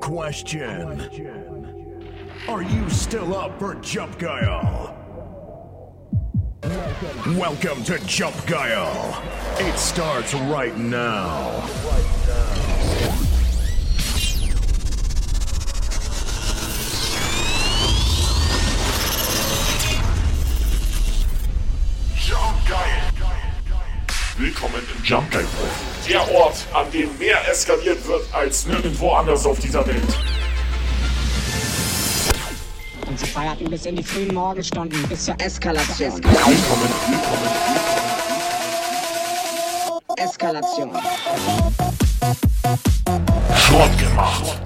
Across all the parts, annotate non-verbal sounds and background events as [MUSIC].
Question. Are you still up for Jump Guile? Welcome to Jump Guile. It starts right now. Jump Geil. Willkommen im Jump Geil Der Ort, an dem mehr eskaliert wird als nirgendwo anders auf dieser Welt. Und sie feierten bis in die frühen Morgenstunden, bis zur Eskalation. Willkommen, willkommen. Eskalation. Schrott gemacht.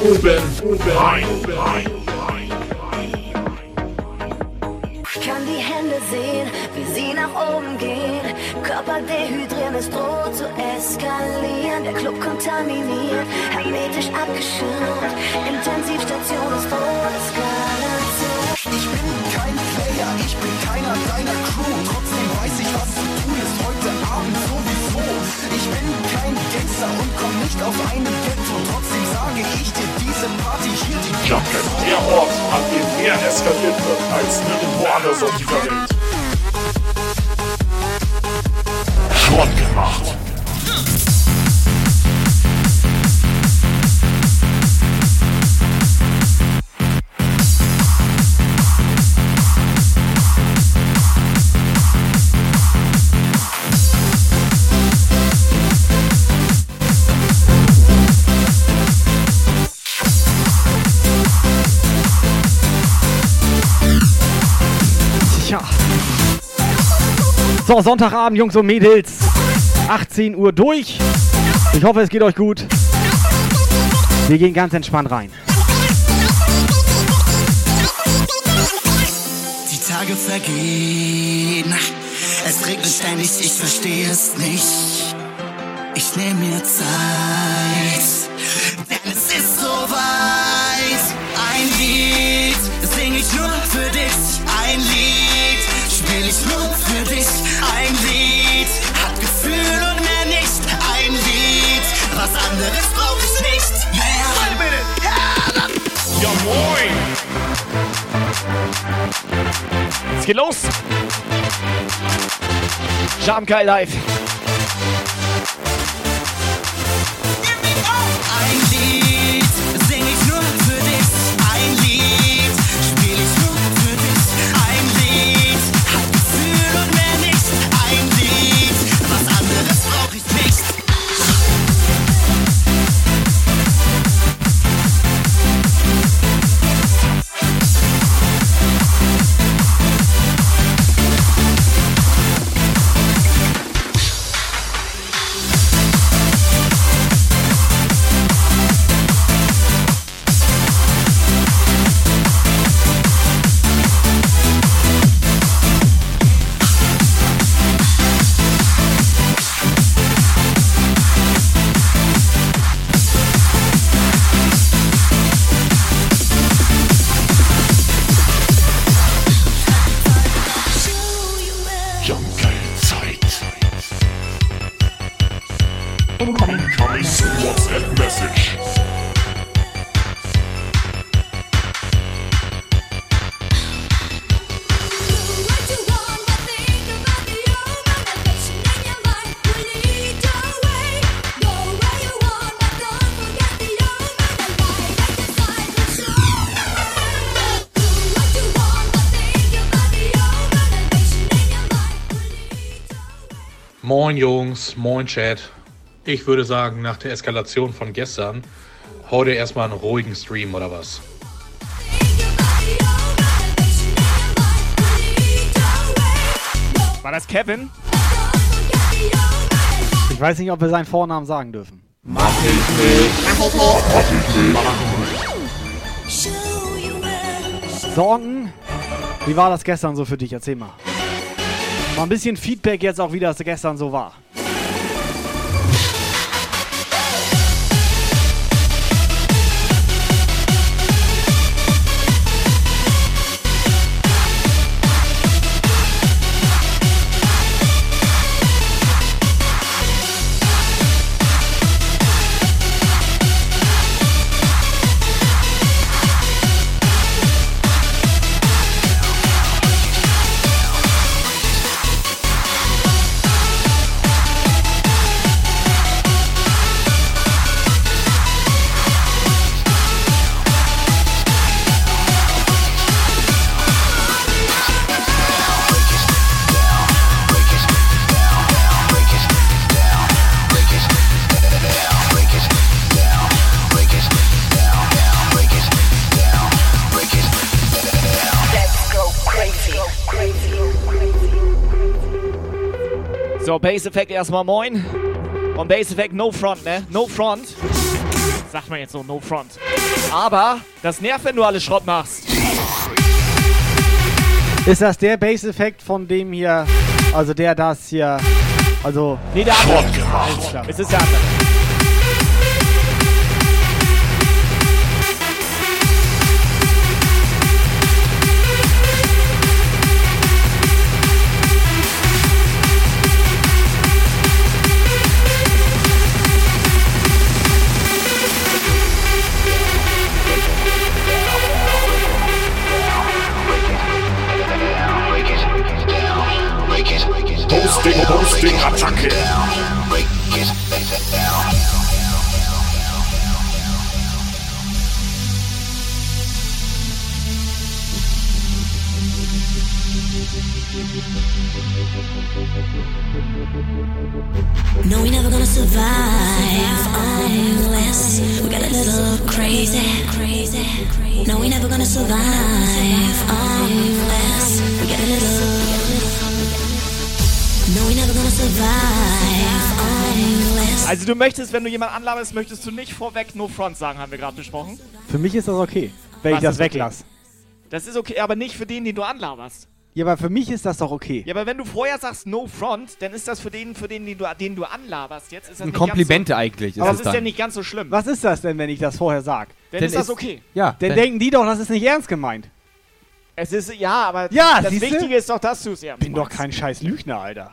Oben, oben, rein, rein. Sehen, wie sie nach oben gehen. Körper dehydrieren, es droht zu eskalieren. Der Club kontaminiert, hermetisch abgeschirmt. Intensivstation ist Eskalation. Ich bin kein Player, ich bin keiner deiner Crew. Trotzdem weiß ich, was zu tun ist heute Abend sowieso. Ich bin kein Gangster und komm nicht auf einen Ghetto. Trotzdem sage ich dir, diese Party hier, die Geil. Der Ort, an dem mehr eskaliert wird als nirgendwo anders auf dieser Welt. Schrott gemacht. So, Sonntagabend, Jungs und Mädels. 18 Uhr durch. Ich hoffe, es geht euch gut. Wir gehen ganz entspannt rein. Die Tage vergehen. Es regnet ständig, ich verstehe es nicht. Ich nehme mir Zeit, Es geht los. Jamkai live. Ein moin Chat. Ich würde sagen, nach der Eskalation von gestern, heute erstmal einen ruhigen Stream oder was? War das Kevin? Ich weiß nicht, ob wir seinen Vornamen sagen dürfen. Sorgen? Wie war das gestern so für dich? Erzähl mal. Mal ein bisschen Feedback jetzt auch, wie das gestern so war. Bass Effect erstmal moin. Und Bass Effect no front, ne? No front. Sagt man jetzt so, no front. Aber das nervt, wenn du alles Schrott machst. Ist das der Bass-Effekt von dem hier, also der das hier, also... Nee, der andere. Schrott gemacht. Es ist der andere. Hosting, Hosting, Attacke. No, we never gonna survive unless we get a little crazy. No, we never gonna survive unless we get a little. Also du möchtest, wenn du jemanden anlaberst, möchtest du nicht vorweg no front sagen, haben wir gerade besprochen. Für mich ist das okay, wenn Was ich das ist okay? weglasse. Das ist okay, aber nicht für den, den du anlaberst. Ja, aber für mich ist das doch okay. Ja, aber wenn du vorher sagst no front, dann ist das für den, für den, den du, den du anlaberst jetzt, ist das Ein nicht Kompliment ganz eigentlich so, ist aber das ist ja dann. nicht ganz so schlimm. Was ist das denn, wenn ich das vorher sag? Dann Denn ist das okay. Ja, Dann denn- denken die doch, das ist nicht ernst gemeint. Es ist, ja, aber Ja, das siehste? Wichtige ist doch, dass du es ernst Bin doch meinst. kein scheiß Lügner, Alter.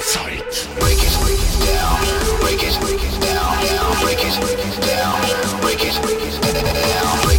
Zeit. Neuer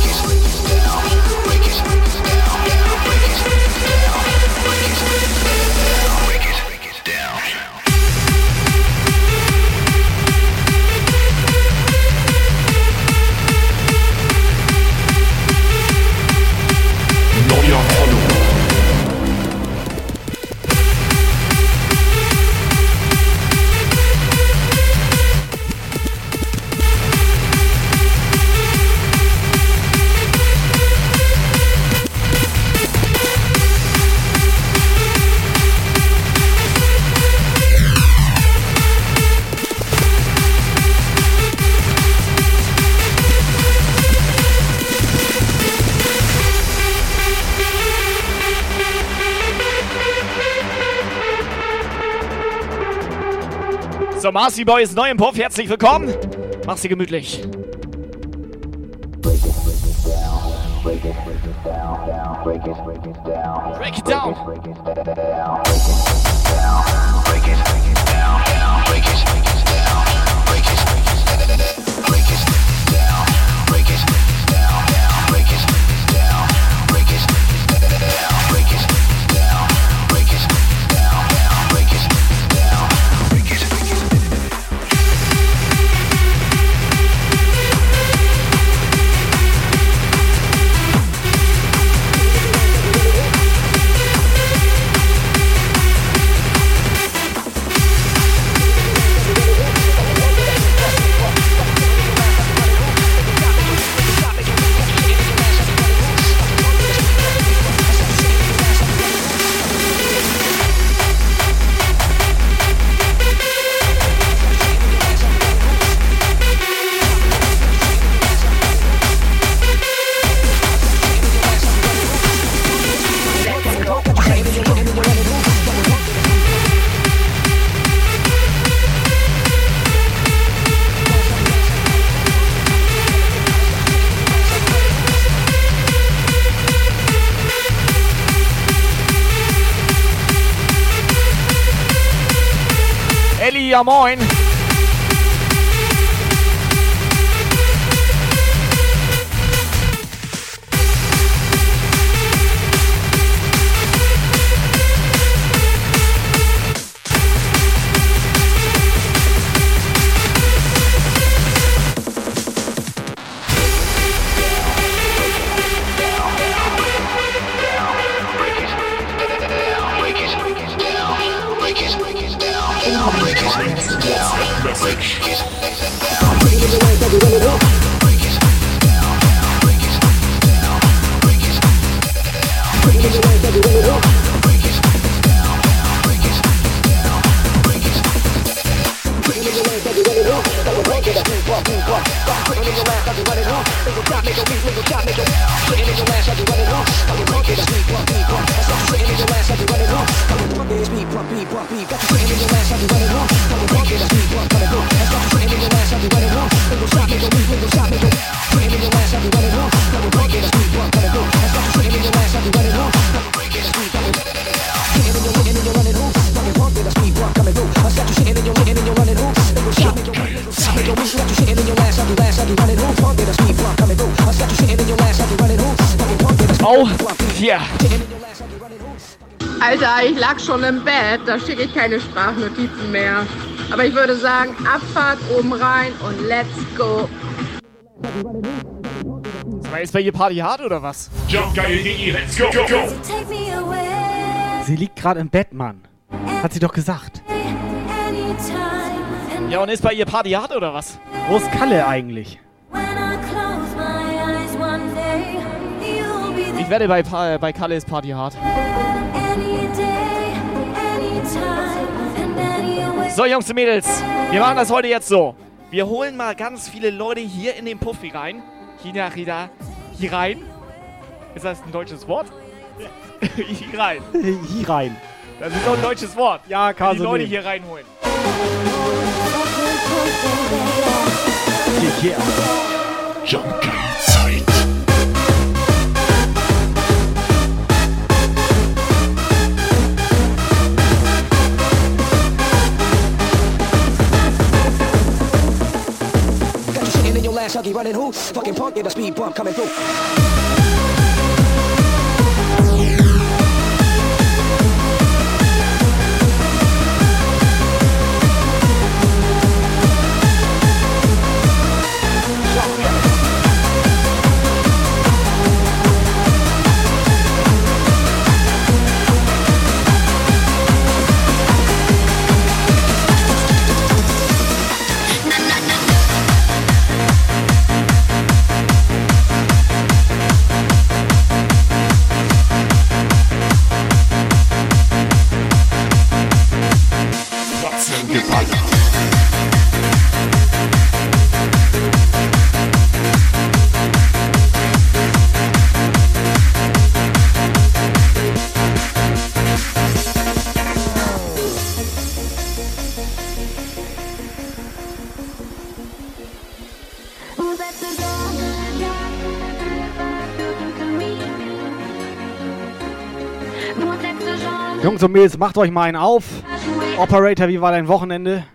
So, Marcy Boy ist neu im Puff. Herzlich willkommen. Mach's dir gemütlich. Break it down. Elli, keine Sprachnotizen mehr. Aber ich würde sagen, Abfahrt oben rein und let's go. War jetzt bei ihr Party hart oder was? Jumpgeil.de, let's go, go, go. Take me away Sie liegt gerade im Bett, Mann. Hat sie doch gesagt. Ja, und ist bei ihr Party hart oder was? Wo ist Kalle eigentlich? Ich werde bei, Pa- bei Kalle ist Party hart. So, Jungs und Mädels, wir machen das heute jetzt so. Wir holen mal ganz viele Leute hier in den Puffi rein. Hier, hier, hier rein. Ist das ein deutsches Wort? [LAUGHS] hier rein. Hier rein. Das ist doch ein deutsches Wort. Ja, Die Kase. Leute hier reinholen. Hier, hier. Jumpgeil-Zeit. In huggy running who? Fucking punk, get a speed bump coming through. Jungs und Mädels, macht euch mal einen auf. Operator, wie war dein Wochenende?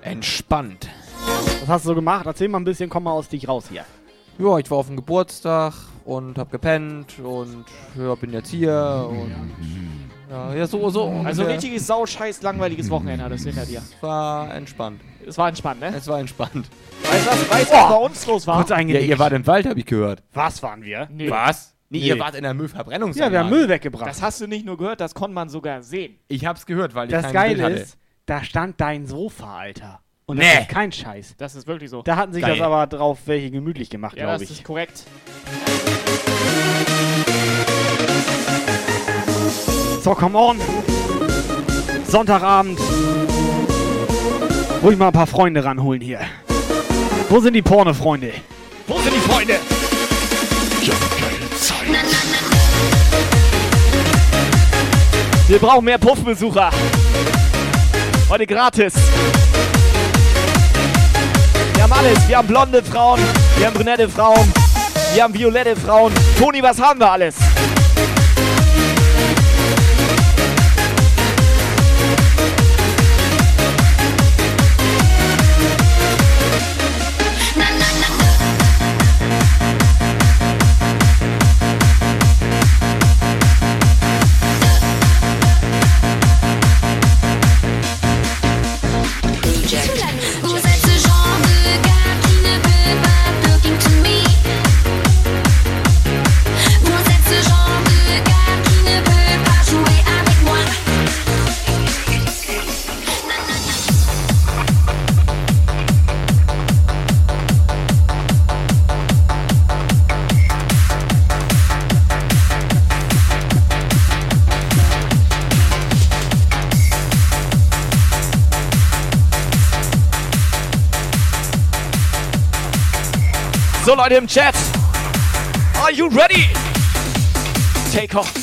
Entspannt. Was hast du so gemacht? Erzähl mal ein bisschen, komm mal aus dich raus hier. Ja, ich war auf dem Geburtstag und hab gepennt und ja, bin jetzt hier und ja, ja so so. Also ungefähr. richtiges sauscheiß langweiliges Wochenende hattest du hinter dir. Es war entspannt. Es war entspannt, ne? Es war entspannt. Weißt du, was, weißt, du, was bei uns los war? Kurz Ja, ihr wart im Wald, hab ich gehört. Was waren wir? Nee. Was? Nee, Nee. ihr wart in der Müllverbrennungsanlage. Ja, wir haben Müll weggebracht. Das hast du nicht nur gehört, das konnte man sogar sehen. Ich hab's gehört, weil ich Das kein Geile Bild hatte. ist, da stand dein Sofa, Alter. Und Nee. das ist kein Scheiß. Das ist wirklich so. Da hatten sich Geil. das aber drauf welche gemütlich gemacht, ja, glaube das ich. ist korrekt. So, come on. Sonntagabend. Ruhig mal ein paar Freunde ranholen hier. Wo sind die Porno-Freunde? Wo sind die Freunde? Jumpgeil-Zeit. Wir brauchen mehr Puffbesucher. Heute gratis. Wir haben alles. Wir haben blonde Frauen, wir haben brünette Frauen, wir haben violette Frauen. Toni, was haben wir alles? So, Leute im Chat. Are you ready? Take off.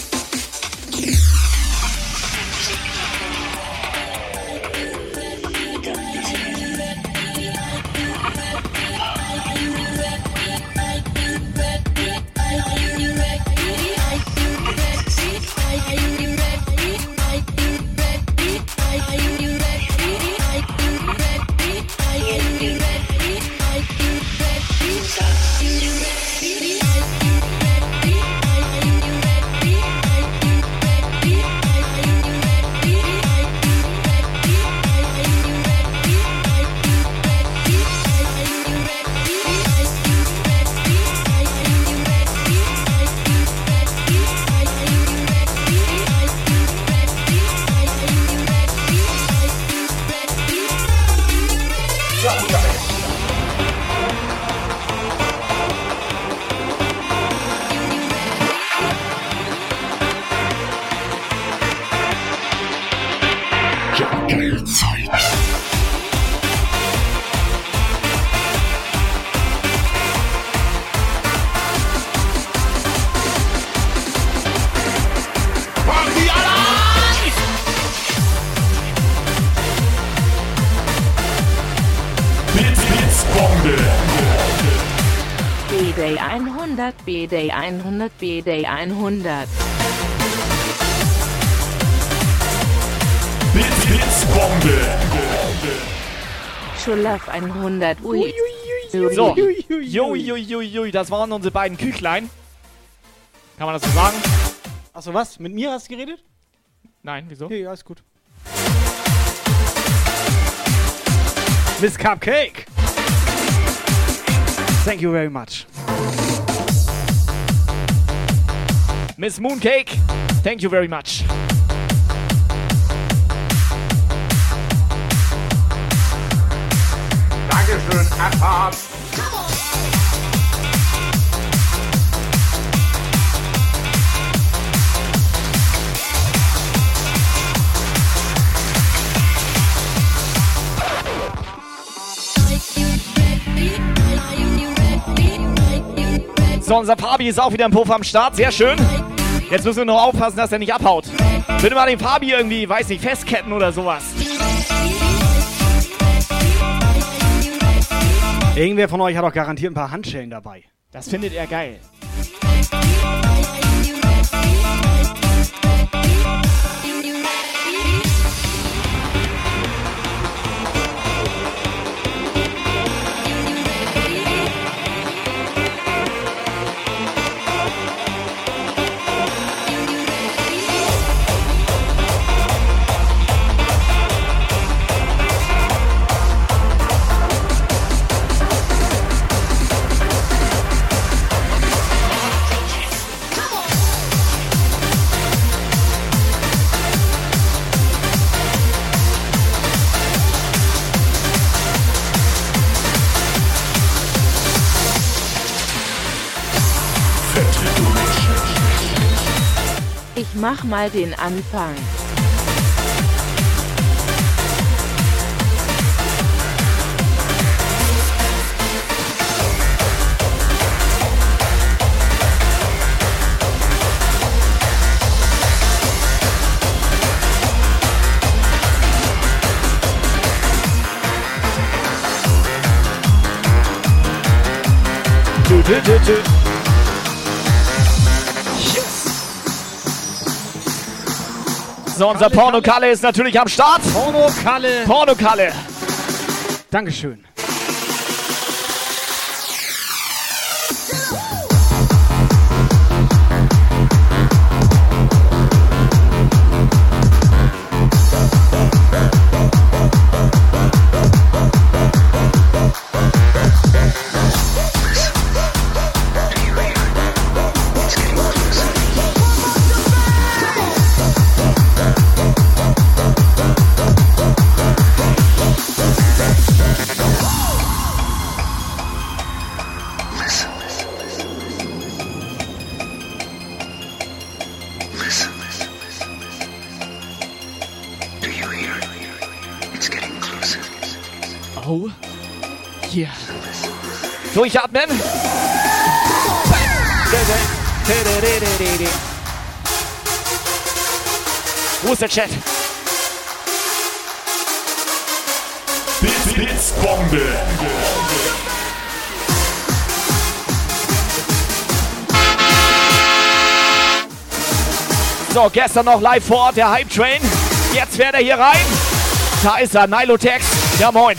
100, B-Day 100, B-Day 100. Blitzbombe. Schulaf 100, ui. So, jo, das waren unsere beiden Küchlein. Kann man das so sagen? Achso, was? Mit mir hast du geredet? Nein, wieso? Okay, alles gut. Miss Cupcake. Thank you very much. Miss Mooncake, thank you very much. Dankeschön, Abfahrt. So, unser Fabi ist auch wieder im Puff am Start. Sehr schön. Jetzt müssen wir noch aufpassen, dass er nicht abhaut. Bitte mal den Fabi irgendwie, weiß nicht, festketten oder sowas. Irgendwer von euch hat doch garantiert ein paar Handschellen dabei. Das findet er geil. Mach mal den Anfang. Tü, So, unser Pornokalle ist natürlich am Start. Pornokalle. Pornokalle. Dankeschön. Durchatmen. Wo ist der Chat? Blitz, Blitzbombe. So, gestern noch live vor Ort der Hype Train. Jetzt fährt er hier rein. Da ist er, Nilotex. Ja, moin.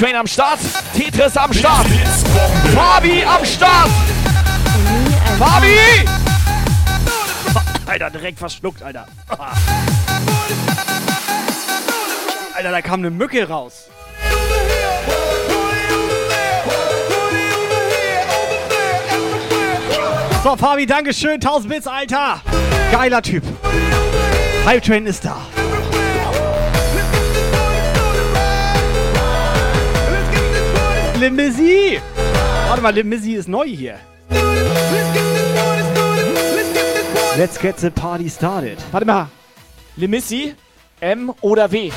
Train am Start. Tetris am Start. Fabi am Start. Fabi! [LAUGHS] Alter, direkt verschluckt, Alter. Alter, da kam eine Mücke raus. So, Fabi, Dankeschön. 1000 Bits, Alter. Geiler Typ. Hype Train ist da. Limizzy. Warte mal, Limizzy ist neu hier. Let's get the party started. Warte mal. Limissy, M oder W?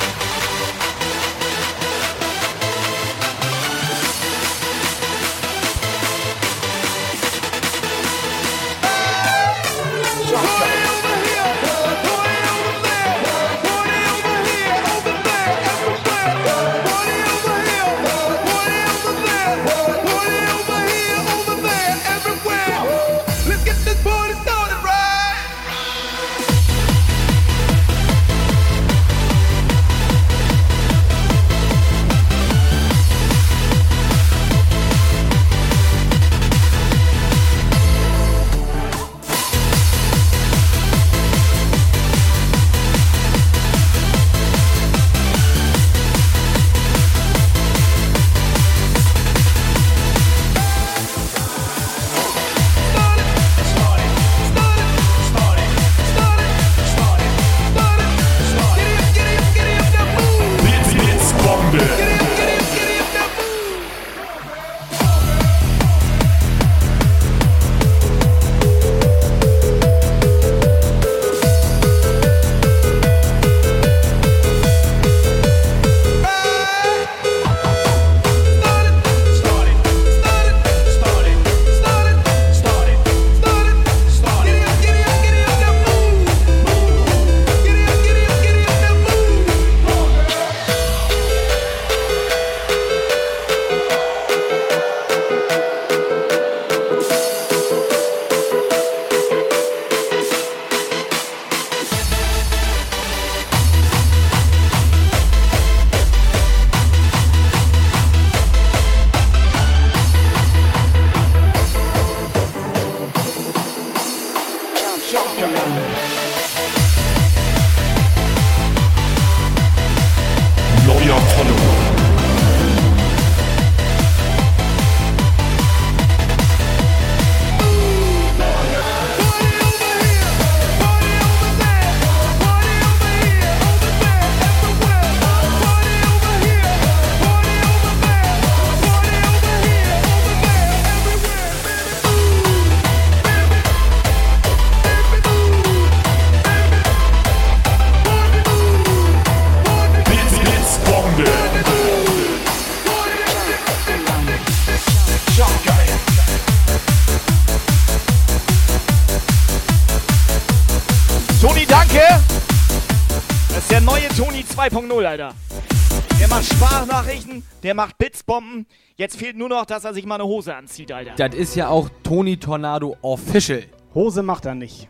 Noch, dass er sich mal eine Hose anzieht, Alter. Das ist ja auch Tony Tornado Official. Hose macht er nicht.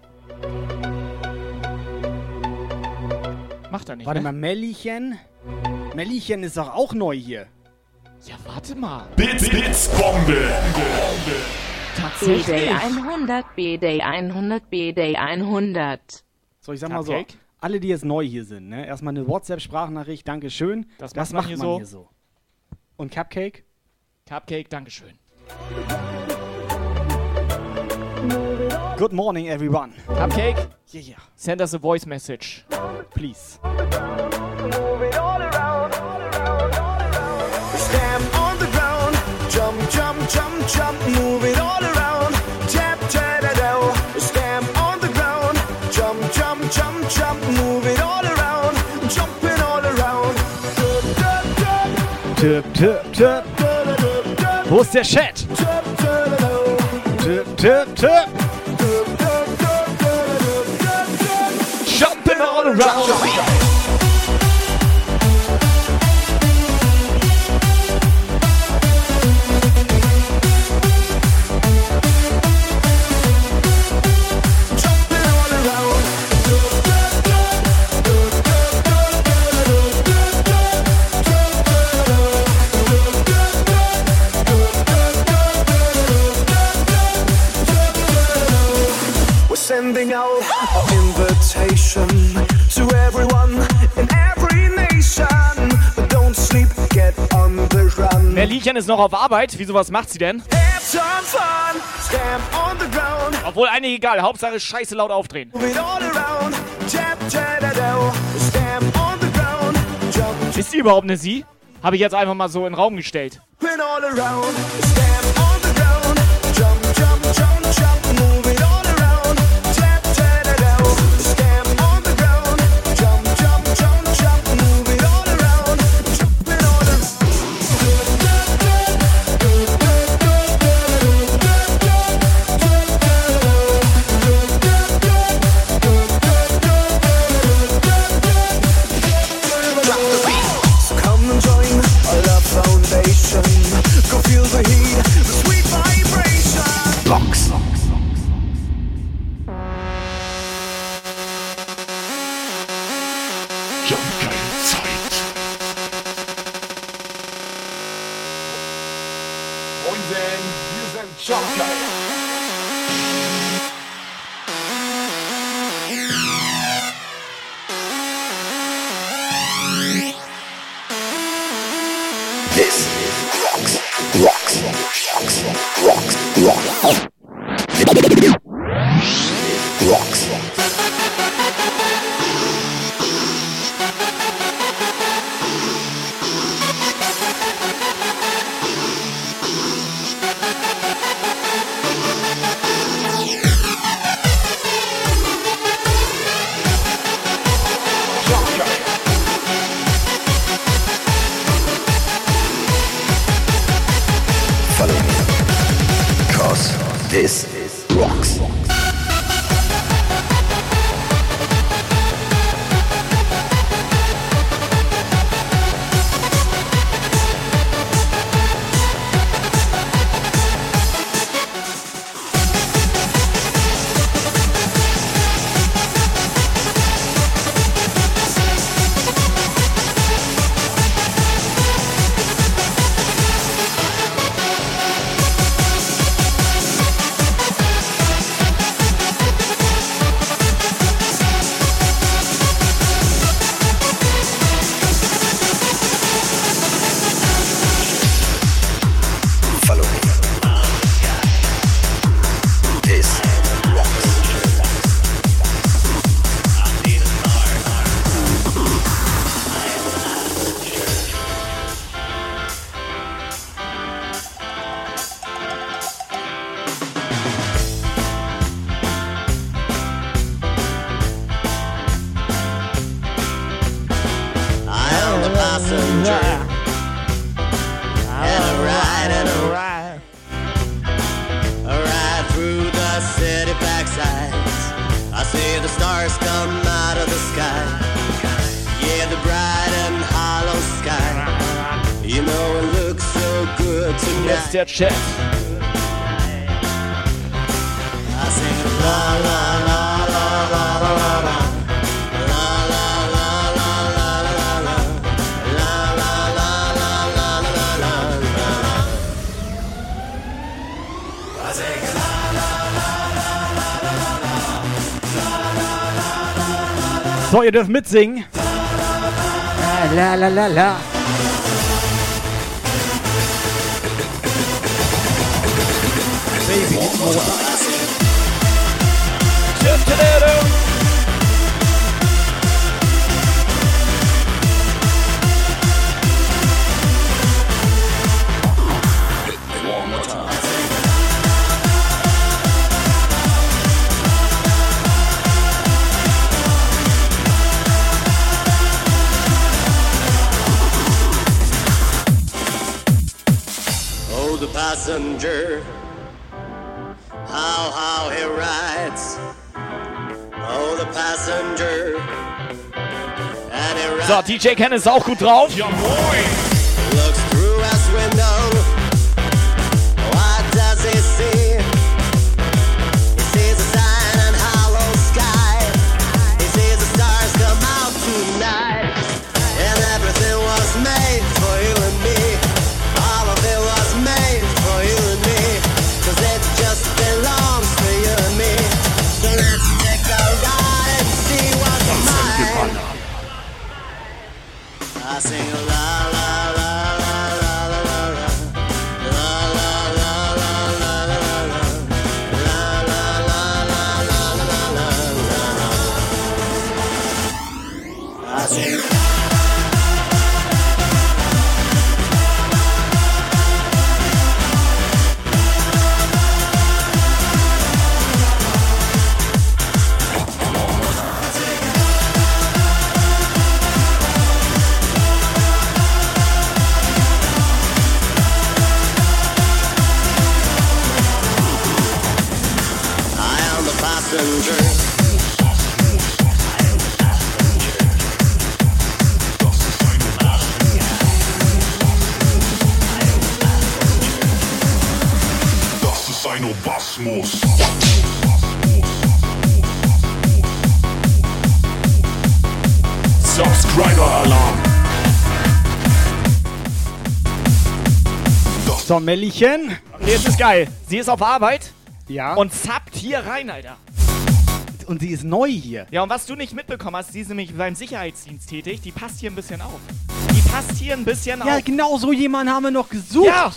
Macht er nicht, Warte ne? mal, Mellchen. Mellchen ist doch auch neu hier. Ja, warte mal. Bits, Bits, Bombe. B-Day 100, B-Day 100, B-Day 100. So, ich sag mal so, alle, die jetzt neu hier sind, ne? Erstmal eine WhatsApp-Sprachnachricht, Dankeschön. Das das macht macht man man hier hier so. Und Cupcake? Cupcake, Dankeschön. Good morning, everyone. Cupcake? Yeah, yeah. Send us a voice message. Please. Stamp on the ground, jump, jump, jump, jump, move it all around. Tap, tap, da, da. Stamp on the ground, jump, jump, jump, jump, move it all around. Jumping all around. Tipp, tipp, tipp. Wo ist der Chat? Tipp, tipp, tipp. Jumping all around. Sending out our invitation to everyone in every nation. But don't sleep, get on the run. Merlchen ist noch auf Arbeit. Wieso, was macht sie denn? Have some fun, stamp on the ground. Obwohl, eigentlich egal. Hauptsache scheiße laut aufdrehen. Ist sie überhaupt eine Sie? Habe ich jetzt einfach mal so in den Raum gestellt. jumping all around. Stamp on the ground. Jump, jump, jump, jump. Move dürft mitsingen. La la la la. Baby, passenger, how, how he rides. Oh, the passenger, and he rides. So, DJ Ken ist auch gut drauf. Looks through So, Mellchen. Jetzt ist geil. Sie ist auf Arbeit. Ja. Und zappt hier rein, Alter. Und sie ist neu hier. Ja, und was du nicht mitbekommen hast, die ist nämlich beim Sicherheitsdienst tätig. Die passt hier ein bisschen auf. Die passt hier ein bisschen Ja, auf. genau so jemanden haben wir noch gesucht. Ja.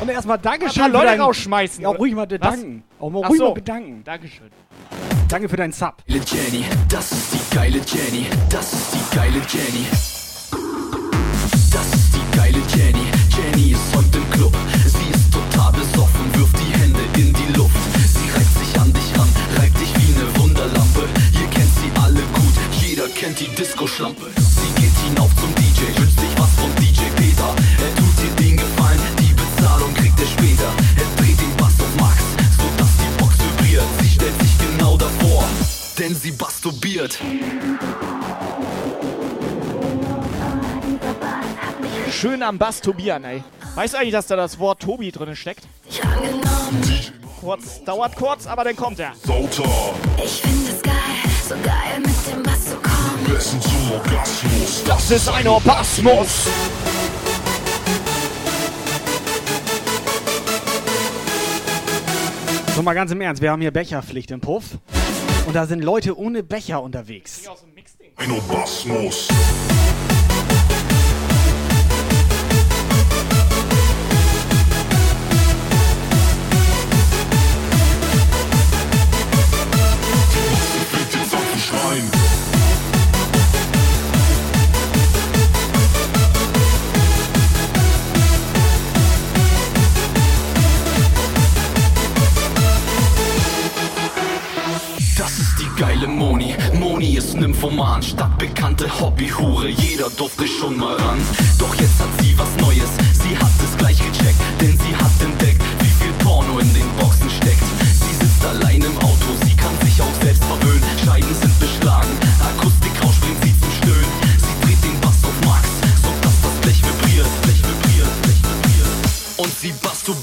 Und erstmal Dankeschön. Ein paar Leute rausschmeißen. Ja, auch ruhig mal bedanken. Auch mal ruhig so. mal bedanken. Dankeschön. Danke für deinen Sub. Jenny, das ist die geile Jenny, das ist die geile Jenny. Club. Sie ist total besoffen, wirft die Hände in die Luft. Sie reibt sich an dich ran, reibt dich wie eine Wunderlampe. Ihr kennt sie alle gut, jeder kennt die Disco-Schlampe. Sie geht hinauf zum DJ, wünscht sich was von DJ Peter. Er tut dir den Gefallen, die Bezahlung kriegt er später. Er dreht den Bass auf Max, sodass die Box vibriert. Sie stellt sich genau davor, denn sie masturbiert. Schön am Bass tobieren, ey. Weißt du eigentlich, dass da das Wort Tobi drin steckt? Kurz, dauert kurz, aber dann kommt er. Sauter. Ich finde es geil, so geil mit dem Bass zu kommen. Besten zum Orgasmus. Das ist ein Orgasmus. So mal ganz im Ernst, wir haben hier Becherpflicht im Puff. Und da sind Leute ohne Becher unterwegs. Ein Orgasmus. Schreien. Das ist die geile Moni. Moni ist Nymphoman, stadtbekannte Hobbyhure. Jeder durfte schon mal ran. Doch jetzt hat sie was Neues. Sie hat es gleich gecheckt, denn sie hat entdeckt,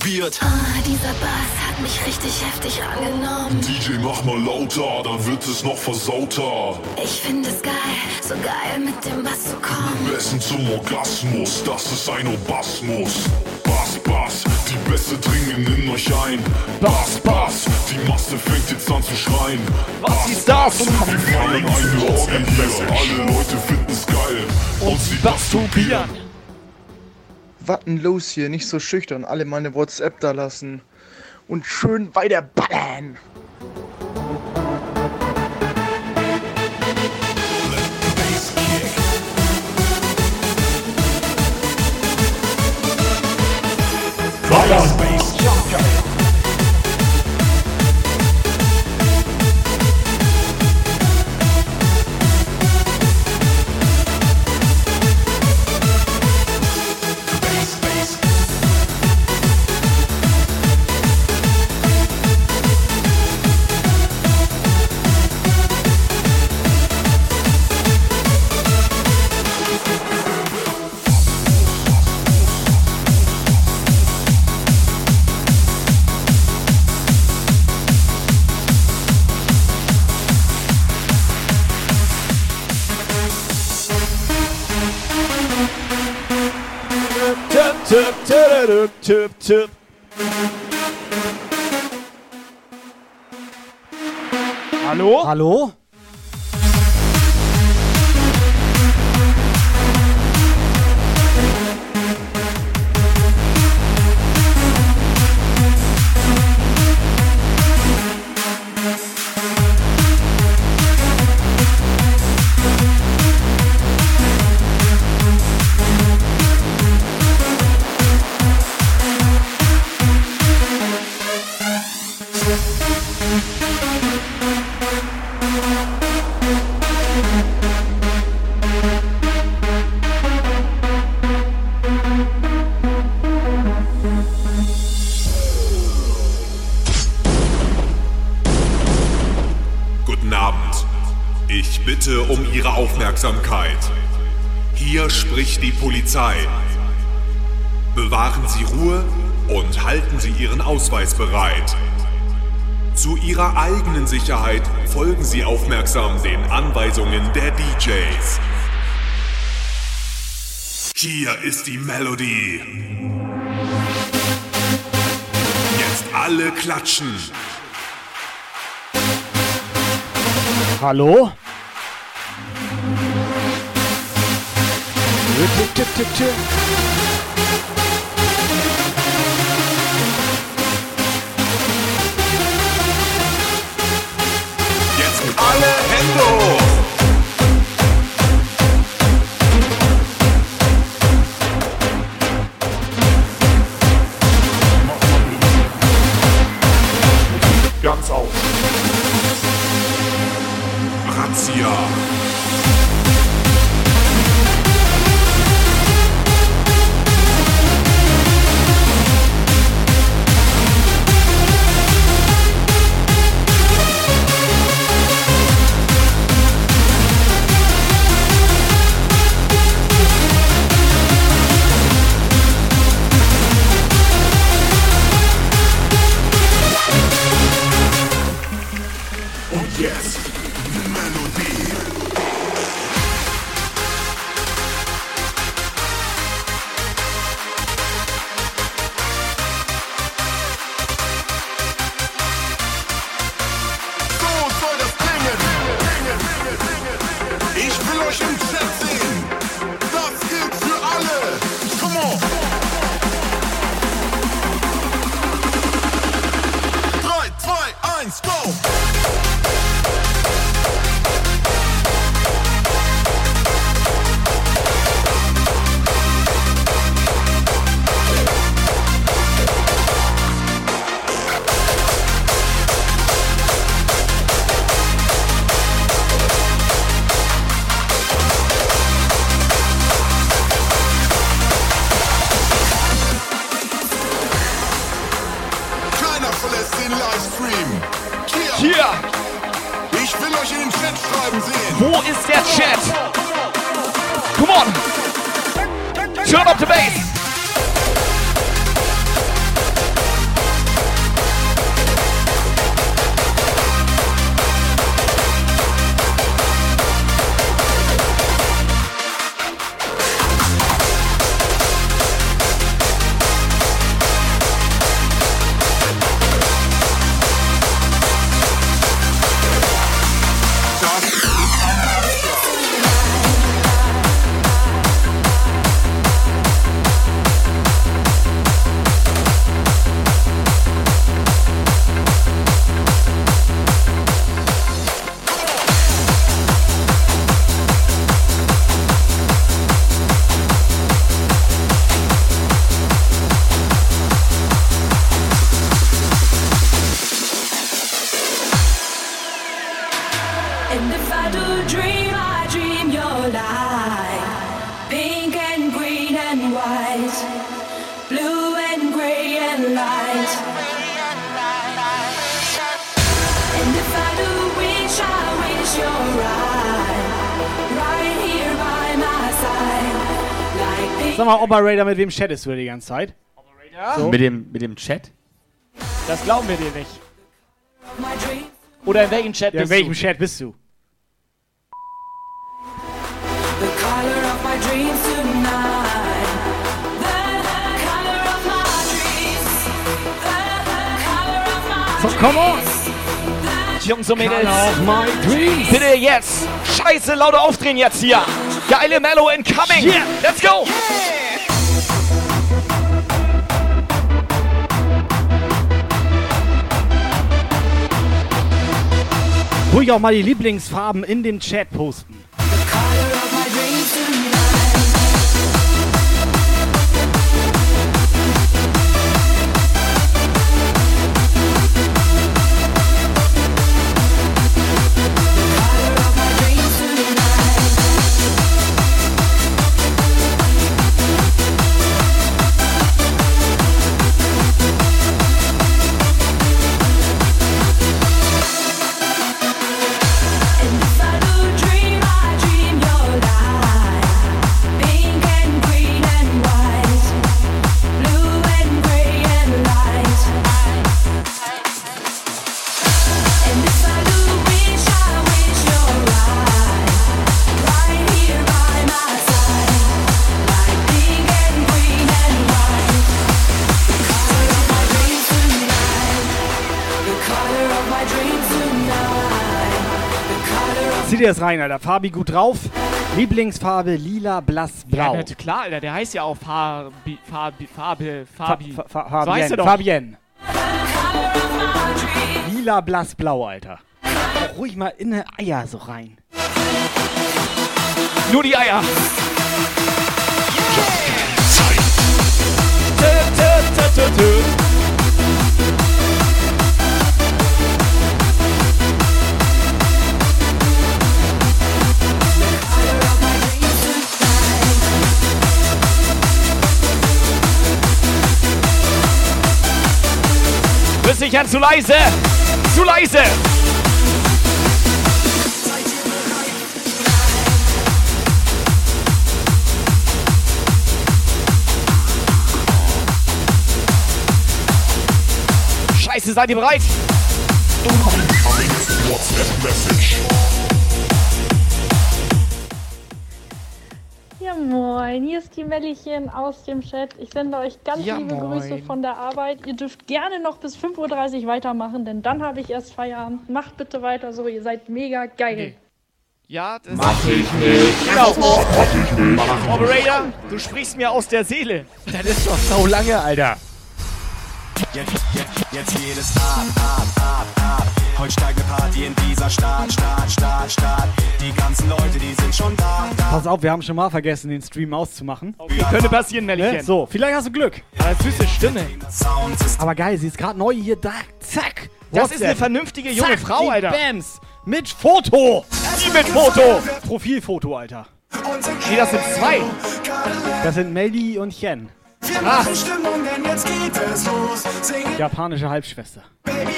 probiert. Oh, dieser Bass hat mich richtig heftig angenommen. DJ, mach mal lauter, dann wird es noch versauter. Ich find es geil, so geil mit dem Bass zu kommen. Messen zum Orgasmus, das ist ein Orgasmus. Bass, Bass, die Bässe dringen in euch ein. Bass, Bass, die Masse fängt jetzt an zu schreien. Was Bass, ist das? Wir feiern eine Orgie hier, alle Leute finden's geil. Und, und sie masturbieren watten los hier, nicht so schüchtern, alle meine WhatsApp da lassen und schön weiterballern. Tip, tip. Hallo? Hallo? Sicherheit folgen Sie aufmerksam den Anweisungen der DJs. Hier ist die Melodie. Jetzt alle klatschen. Hallo? Tipp, tipp, tipp, tipp. tengo. Operator, mit wem chattest du die ganze Zeit? So. Mit dem, mit dem Chat? Das glauben wir dir nicht. Oder in welchem Chat Ja, in bist welchem du? Chat bist du? So, come on! Jungs und Mädels. Bitte jetzt. Scheiße, lauter aufdrehen jetzt hier. Geile Mellow incoming. Yeah. Let's go. Ruhig auch mal die Lieblingsfarben in den Chat posten. Das rein, Alter. Fabi gut drauf. Lieblingsfarbe lila, blass, blau. Ja, klar, Alter, der heißt ja auch Fabi, Fabi, Fabi, Fabi. Fa Fa So heißt Fabienne. er doch. Fabienne. Lila, blass, blau, Alter. Auch ruhig mal in die Eier so rein. Nur die Eier. Tö, Bist sicher zu leise. Zu leise. Scheiße, seid ihr bereit? WhatsApp Ja, moin, hier ist die Mellchen aus dem Chat. Ich sende euch ganz Ja, liebe moin. Grüße von der Arbeit. Ihr dürft gerne noch bis 5.30 Uhr weitermachen, denn dann habe ich erst Feierabend. Macht bitte weiter so, ihr seid mega geil. Ja, das Mach ich nicht. Genau. Mach ich nicht. Operator, du sprichst mir aus der Seele. Das ist doch so lange, Alter. Jetzt, jetzt, jetzt geht es ab, ab, ab, ab. Heute steigt eine Party in dieser Stadt, Stadt, Stadt, Stadt. Die ganzen Leute, die sind schon da, da. Pass auf, wir haben schon mal vergessen, den Stream auszumachen. Okay, könnte passieren, Mellchen. Ne? So, vielleicht hast du Glück. Aber süße Stimme. Aber geil, sie ist gerade neu hier da. Zack. Das ist eine vernünftige junge Zack, Frau, die Alter. Bams. Mit Foto. Die mit Foto. Profilfoto, Alter. Nee, das sind zwei. Das sind Melly und Chen. Wir Ah. machen Stimmung, denn jetzt geht es los. Singen, Japanische Halbschwester. Baby,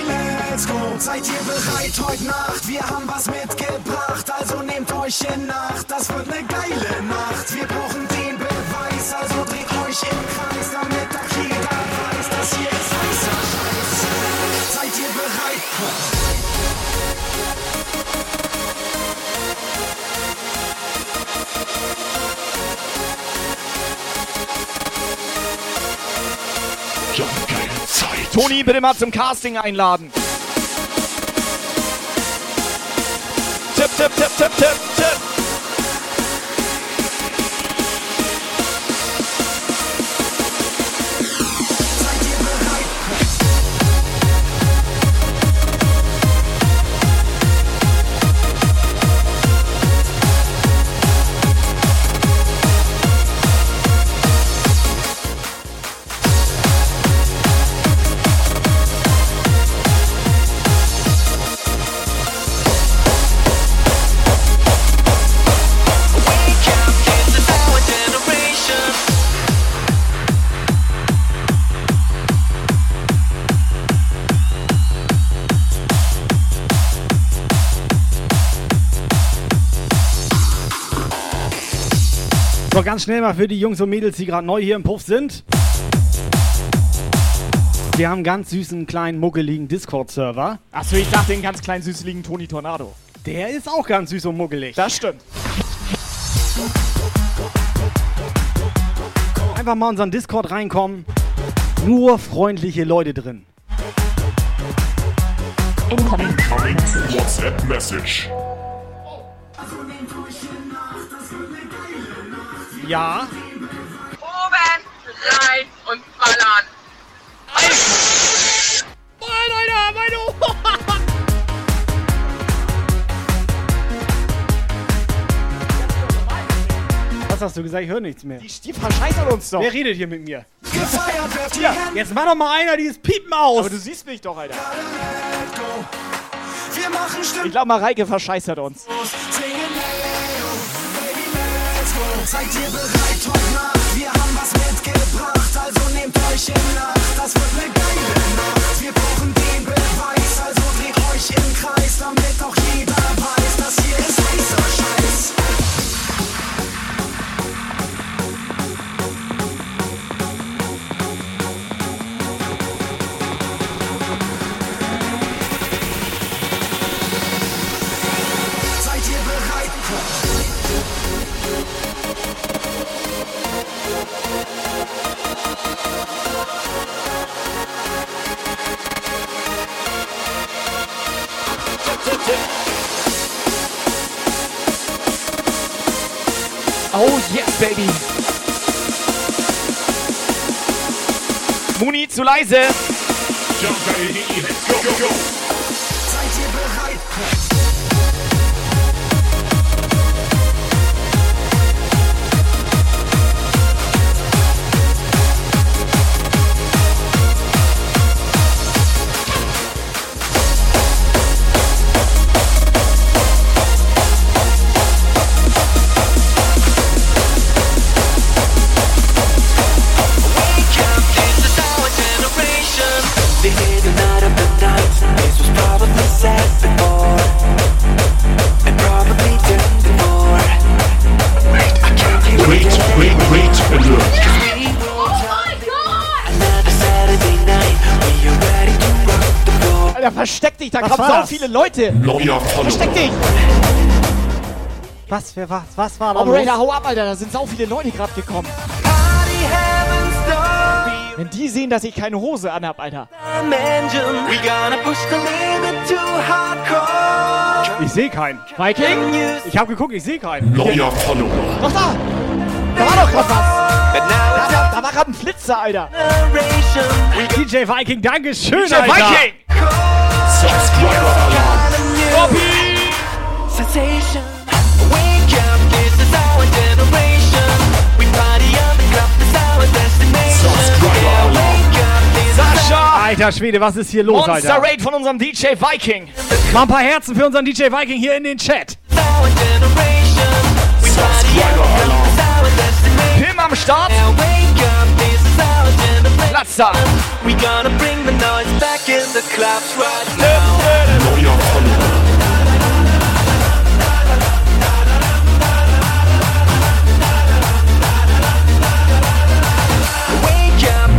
let's go. Seid ihr bereit heute Nacht? Wir haben was mitgebracht, also nehmt euch in Nacht. Das wird eine geile Nacht. Wir brauchen den Beweis, also dreht euch im Kreis, Toni, bitte mal zum Casting einladen. Tipp, tipp, tipp, tipp, tipp, tipp. So, ganz schnell mal für die Jungs und Mädels, die gerade neu hier im Puff sind. Wir haben einen ganz süßen, kleinen, muckeligen Discord-Server. Achso, ich dachte den ganz kleinen süßeligen Toni Tornado. Der ist auch ganz süß und muckelig. Das stimmt. Einfach mal in unseren Discord reinkommen. Nur freundliche Leute drin. WhatsApp Message. Ja. Oben, rein und ballern. Mann, Alter, meine Ohren! Was hast du gesagt? Ich höre nichts mehr. Die Stief verscheißert uns doch. Wer redet hier mit mir? Gefeiert wird Ja, jetzt mach doch mal einer dieses Piepen aus. Aber du siehst mich doch, Alter. Ich glaube, Mareike verscheißert uns. Seid ihr bereit heute Nacht? Wir haben was mitgebracht, also nehmt euch in Acht. Das wird ne geile Nacht. Wir brauchen den Beweis, also dreht euch im Kreis, damit auch jeder weiß, das hier ist heißer Scheiß. Oh yes, baby. Muni, zu leise. Jumpgeil.de. Go, go, go. Dich, da Was kommen war so das? viele Leute. Neuer. Versteck dich. Was, wer, was, was war da Operator, hau ab, Alter, da sind so viele Leute gerade gekommen. Wenn die sehen, dass ich keine Hose anhab, Alter. Ich sehe keinen. Viking? Ich habe geguckt, ich sehe keinen. Neuer Follower. Doch da! Da war doch gerade was! Da, da, da war gerade ein Flitzer, Alter! DJ Viking, Dankeschön, DJ Alter. Viking! Subscriber Alarm. Sensation. Wake up, this is our generation. We party on the club, it's our destination. Subscriber Alarm. Wake up, this is Sascha! Alter Schwede, was ist hier los, Monster Alter? Raid von unserem DJ Viking! Mal ein paar Herzen für unseren DJ Viking hier in den Chat. Pim am Start! Platzer! We gonna bring the noise back in the clubs right now. Neuer Follower. Wake up,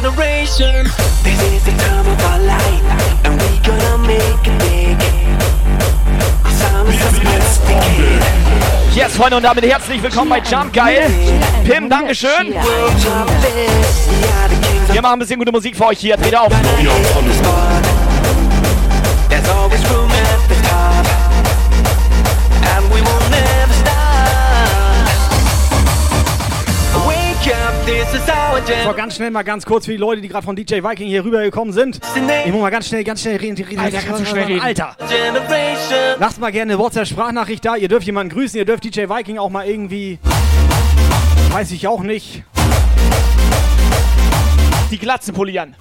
generation. This is the time of our life, and we gonna make it big. Yes, Freunde, und damit herzlich willkommen bei Jump Geil. Pim, Dankeschön. Wir machen ein bisschen gute Musik für euch hier. Dreht auf. There's always room So, ganz schnell mal ganz kurz für die Leute, die gerade von DJ Viking hier rübergekommen sind. Ich muss mal ganz schnell, ganz schnell reden. reden Alter, kannst du schnell reden? Alter, lasst mal gerne eine WhatsApp-Sprachnachricht da. Ihr dürft jemanden grüßen, ihr dürft DJ Viking auch mal irgendwie. Weiß ich auch nicht. Die Glatze polieren.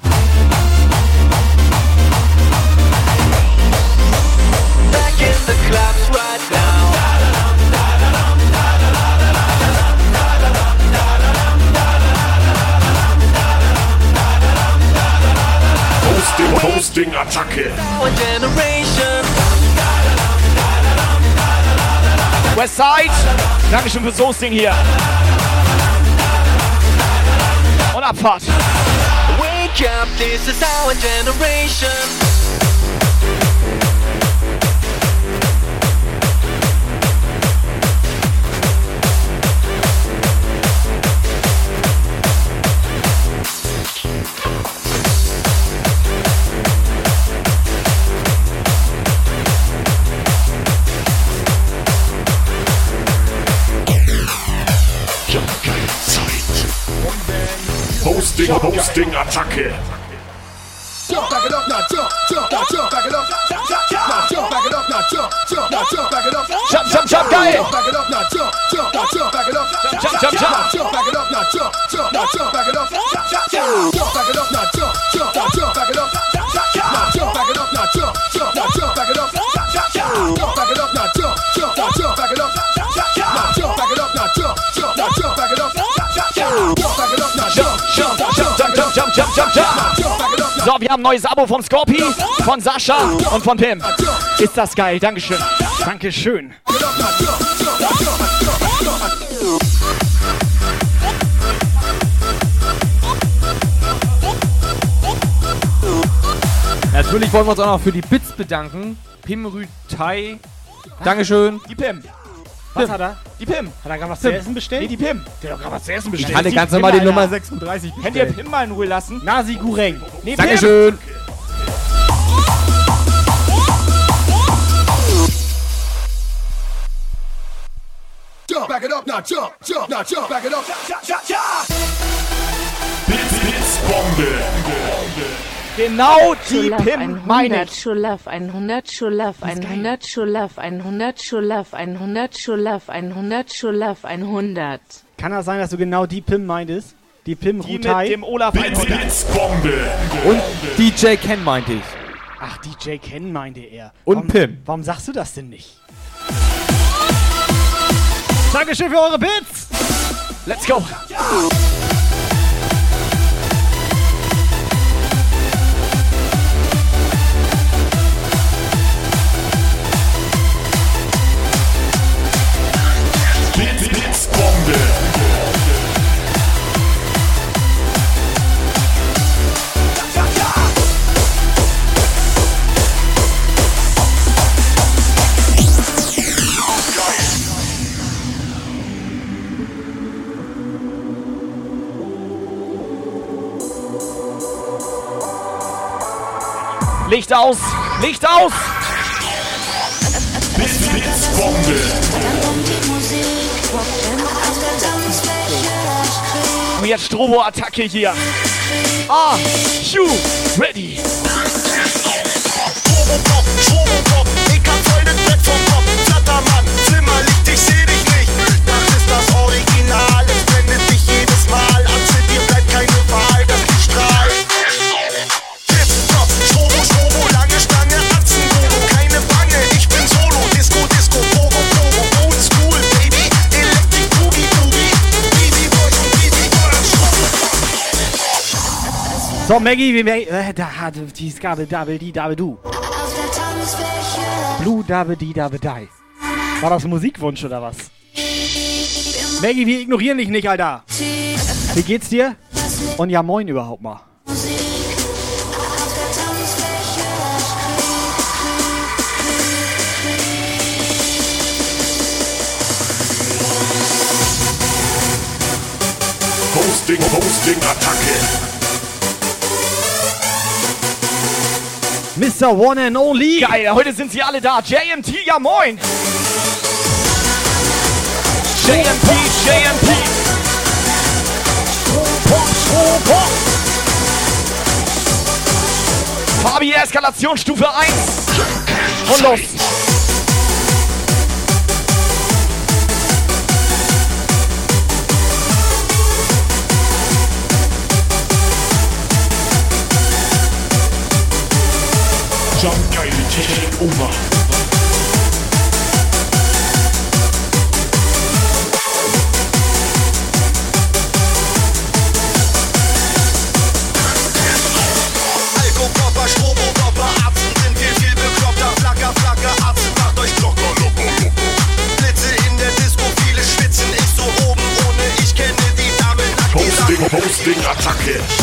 Back in the clubs right now. Hosting Attacke. Westside. Dankeschön fürs Hosting hier. Und Abfahrt. Wake up, this is our generation. Hosting, Hosting Attacke. Jump, back it up now, jump, jump, now jump, back it up. Now jump, back it up now, jump, jump, now jump, back it up. Jump, jump, jump, geil. Jump, back it up now, jump, jump, now jump, back it up. Jump, jump, jump, jump. Now jump, back it up now, jump, jump, now jump, back it up. Jump, back it up now, jump, jump, now jump, back it up. Jump, jump, jump. So, wir haben ein neues Abo von Scorpi, von Sascha und von Pim. Ist das geil, Dankeschön. Dankeschön. Natürlich wollen wir uns auch noch für die Bits bedanken. Pimrü Tai. Dankeschön. Die Pim. Was hat er? Die Pim. Hat er gerade was Pim. zu essen bestellt? Nee, die Pim. Der hat doch gerade was zu essen Ich bestellt. hatte ganz normal die Nummer 36 Könnt ihr. Pim mal in Ruhe lassen? Nasi Gureng. Nee, Dankeschön. Jump, back it up now, jump, jump, now jump, back it up. Blitz, Blitzbombe. Genau die Pim meine 100, ich. Schulaf 100, Schulaf 100, Schulaf 100, Schulaf 100, Schulaf 100, Schulaf 100. Kann das sein, dass du genau die Pim meintest? Die Pim Die Rutai? mit dem Olaf Blitz, 100. Blitzbombe. Und DJ Ken meinte ich. Ach, DJ Ken meinte er. Und warum, Pim. Warum sagst du das denn nicht? Dankeschön für eure Bits! Let's go. Blitz, Licht aus. Licht aus. Blitz, Blitzbombe. Und jetzt Strobo-Attacke hier. Ah, you ready. So, Maggie, wie Maggie, äh, da hat die Skabe Double, die Double Du. Blue Double, die Double Die. War das ein Musikwunsch oder was? Maggie, wir ignorieren dich nicht, Alter. Wie geht's dir? Und ja, moin überhaupt mal. Hosting, Hosting Attacke. Mr. One and Only. Geil, heute sind sie alle da. JMT, ja moin. JMT, JMT. Pop, pop, pop. Fabi, Eskalation Stufe 1. Und los. Geile Technik over. Alkokörper, Strobokörper, Atzen sind viel, viel bekloppter. Flacker, Flacker, Atzen macht euch locker, locker, locker. Blitze in der Disco, viele schwitzen, ich so oben ohne. Ich kenne die Damen, Posting, Posting, Attacke.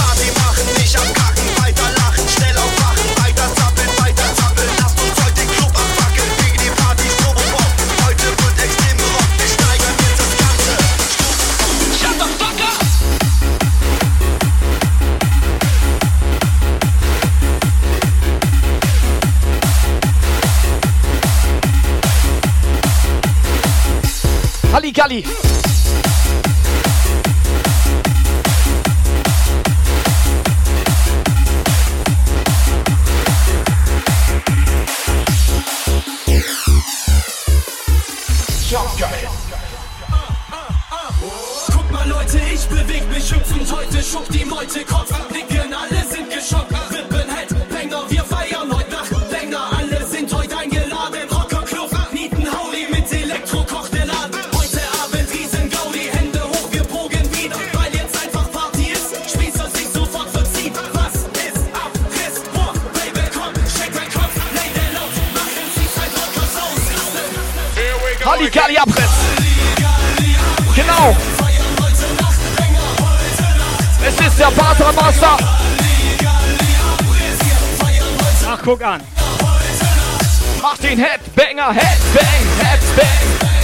Headbanger, Headbang, Headbang.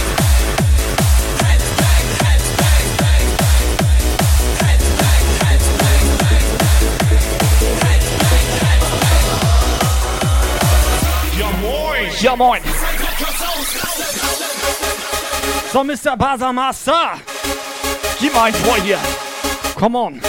Ja. So, Mr. Master. Gib mal ein hier. Come on.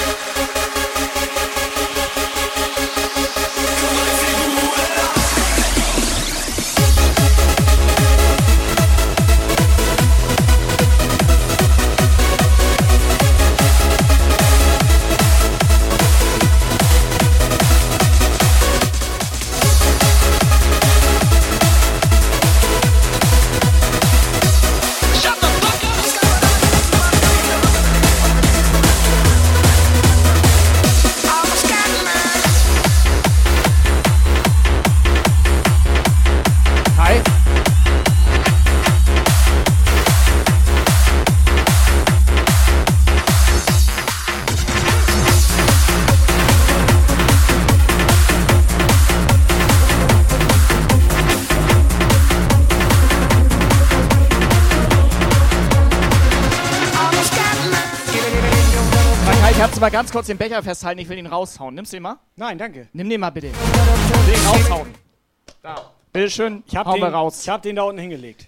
Kannst du mal ganz kurz den Becher festhalten? Ich will ihn raushauen. Nimmst du den mal? Nein, danke. Nimm den mal bitte. Ich will ihn raushauen. Da. Bitteschön. Ich hab, den, raus. ich hab den da unten hingelegt.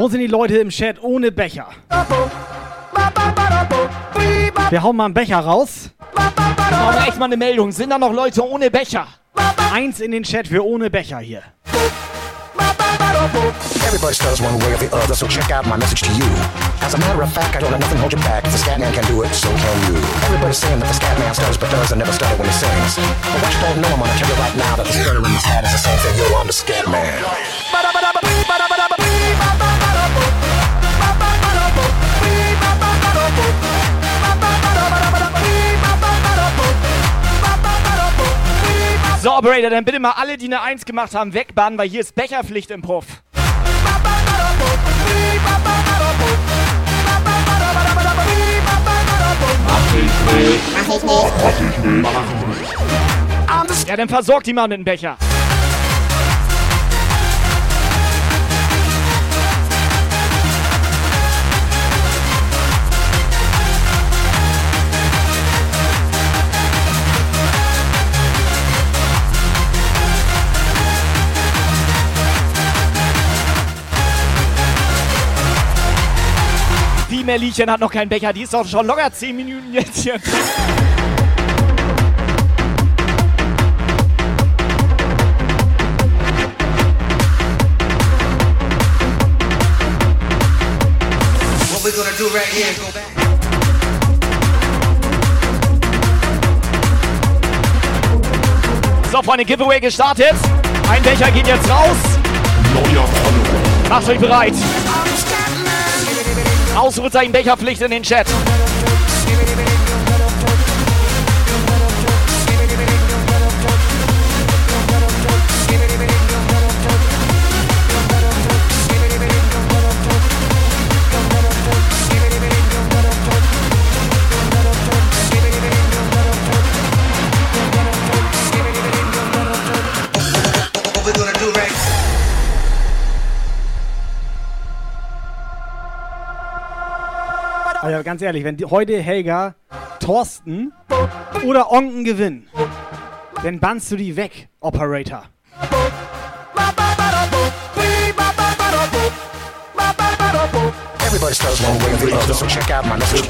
Wo sind die Leute im Chat ohne Becher? Wir hauen mal einen Becher raus. Machen wir echt mal eine Meldung. Sind da noch Leute ohne Becher? Eins in den Chat für ohne Becher hier. Everybody stutters one way or the other, so check out my message to you. As a matter of fact, I don't let nothing hold you back. If the scat man can do it, so can you. Everybody's saying that the scat man stutters but does and never stutter when he sings. But what you don't know, I'm gonna tell you right now that the stutter in his hat is the same thing. Yo, I'm the scat man. So, Operator, dann bitte mal alle, die eine Eins gemacht haben, wegbannen, weil hier ist Becherpflicht im Puff. Ja, dann versorgt die mal mit dem Becher. Merliechen hat noch keinen Becher, die ist doch schon locker 10 Minuten jetzt hier. We're gonna do right here is go back. So, Freunde, Giveaway gestartet. Ein Becher geht jetzt raus. Macht euch bereit. Ausrufezeichen Becherpflicht in den Chat. Also ganz ehrlich, wenn die, heute Helga, Thorsten oder Onken gewinnen, dann bannst du die weg, Operator. Everybody stutters one way or the other, so check out my message.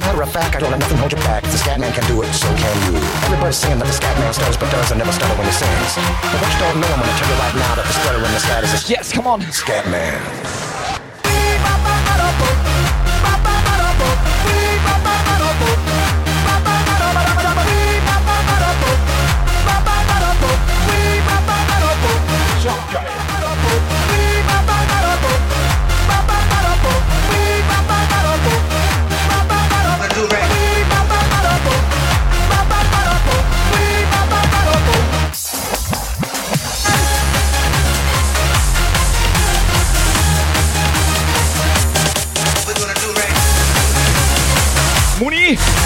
Matter of fact, I don't let nothing hold you back. If the scat man can do it, so can you. Everybody's saying that the scat man stutters but does and never stutter when he sings. But what you don't know, I'm gonna tell you right now that the stutter in the scat is a Yes, come on. scat man.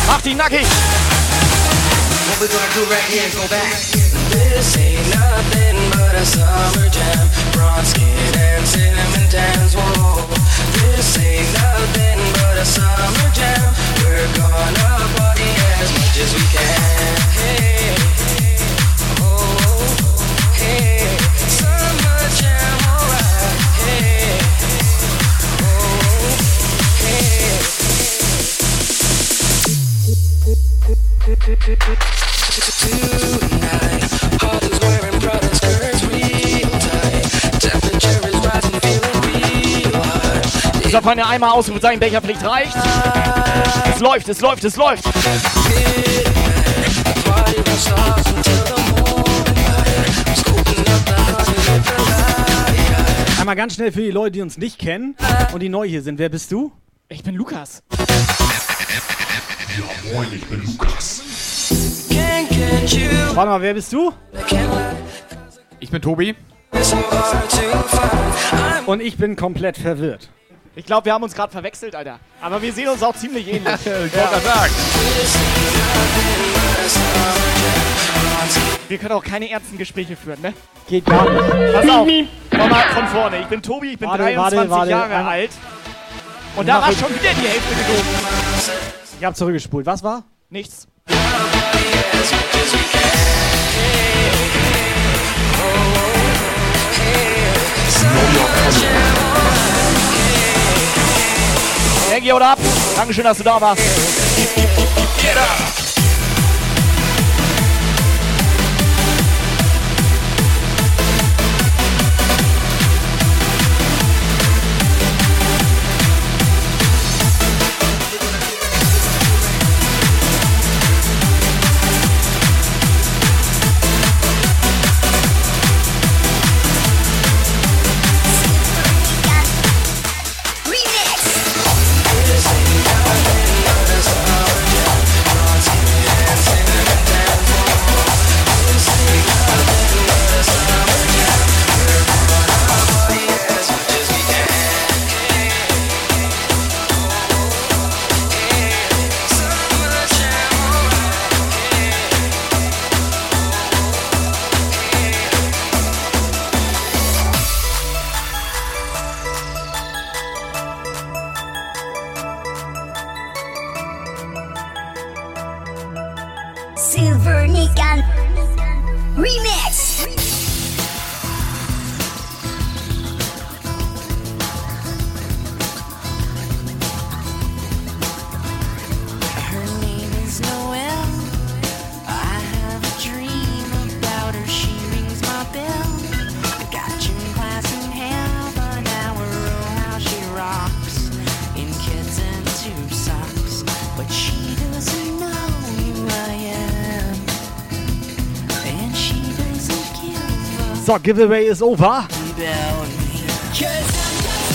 Muni, mach dich. What we're gonna do right here is go back. This ain't nothing but a summer jam. Bronze skin and cinnamon tans. Whoa. This ain't nothing but a summer jam. We're gonna party as much as we can. Hey. Oh, high. Dieser Feine einmal Ausrufezeichen, Becherpflicht reicht. Es läuft, es läuft, es läuft. Einmal ganz schnell für die Leute, die uns nicht kennen und die neu hier sind. Wer bist du? Ich bin Lukas. Ja, moin, ich bin Lukas. Warte mal, wer bist du? Ich bin Tobi. Und ich bin komplett verwirrt. Ich glaube, wir haben uns gerade verwechselt, Alter. Aber wir sehen uns auch ziemlich ähnlich. [LAUGHS] Ich wollte gerade sagen. Wir können auch keine ernsten Gespräche führen, ne? Geht gar nicht. Pass auf. Nochmal von vorne. Ich bin Tobi, ich bin Warte, 23 warte, warte. Jahre alt. Und da war schon wieder die Hälfte gelogen. Ich hab zurückgespult. Was war? Nichts. Maggie, haut ab. Dankeschön, dass du da warst. Silver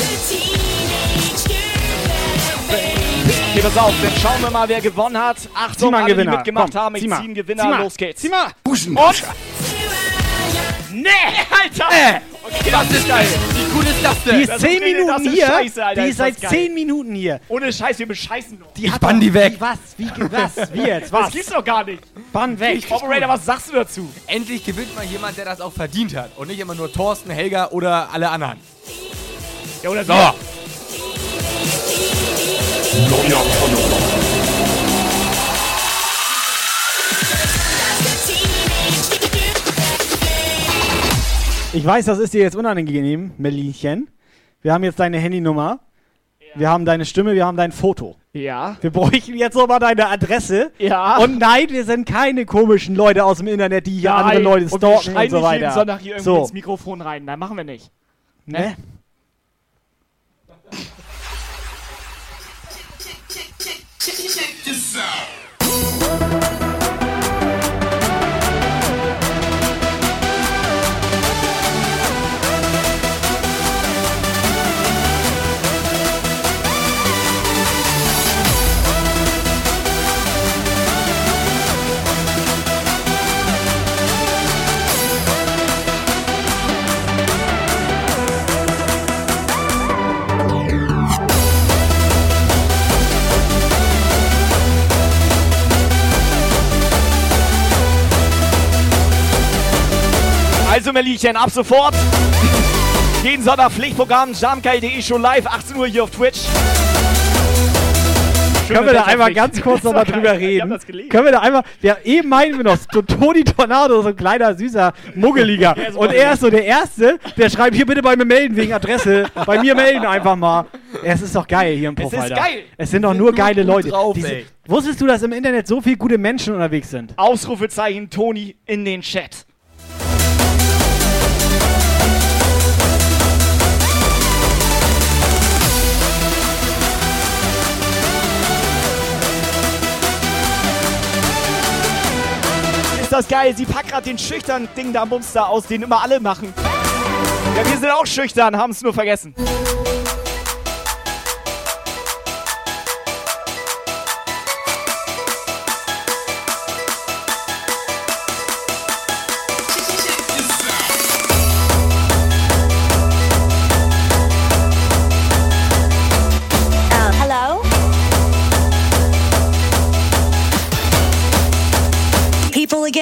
a teenage girl, baby. Okay, pass auf, dann schauen wir mal, wer gewonnen hat. Achtung, alle, die Gewinner. mitgemacht Komm, haben. Ich ziehe einen Gewinner. Zieh mal. Los geht's. Zieh mal. Und? Nee, Alter! Äh, okay, das ist geil. Wie cool ist das denn? Die ist Das 10 ist- Minuten das ist hier. scheiße, Alter, die ist ist seit das geil. 10 Minuten hier. Ohne Scheiß, wir bescheißen noch. Die Ich hat bann doch- die weg. Wie, was? Wie, was? Wie jetzt? Das Was? gibt's doch gar nicht. Bann weg. Operator, was sagst du dazu? Endlich gewinnt mal jemand, der das auch verdient hat. Und nicht immer nur Thorsten, Helga oder alle anderen. Ja, oder So. Ich weiß, das ist dir jetzt unangenehm, Melinchen. Wir haben jetzt deine Handynummer. Wir haben deine Stimme, wir haben dein Foto. Ja. Wir bräuchten jetzt nochmal deine Adresse. Ja. Und nein, wir sind keine komischen Leute aus dem Internet, die hier Nein, andere Leute und wir stalken und so nicht weiter. jeden Sonntag hier irgendwie so. ins Mikrofon rein. Nein, machen wir nicht. Ne? Also, Merlchen, ab sofort. Jeden Sonntag Pflichtprogramm, jamkai.de schon live, 18 Uhr hier auf Twitch. [LAUGHS] Können wir da einmal ganz kurz nochmal drüber reden? Können wir da einmal, ja, eben meinen wir noch, Toni Tornado, so ein kleiner, süßer Muggeliger. [LAUGHS] Und er ist so der Erste, der schreibt, hier bitte bei mir melden wegen Adresse. bei mir melden einfach mal. Es ist doch geil hier im Puff, Es ist geil. Es sind doch nur geile Leute. drauf, wusstest du, dass im Internet so viele gute Menschen unterwegs sind? Ausrufezeichen Toni in den Chat. Ist das geil? Sie packt gerade den schüchternen Ding da Bumster aus, den immer alle machen. Ja, wir sind auch schüchtern, haben es nur vergessen.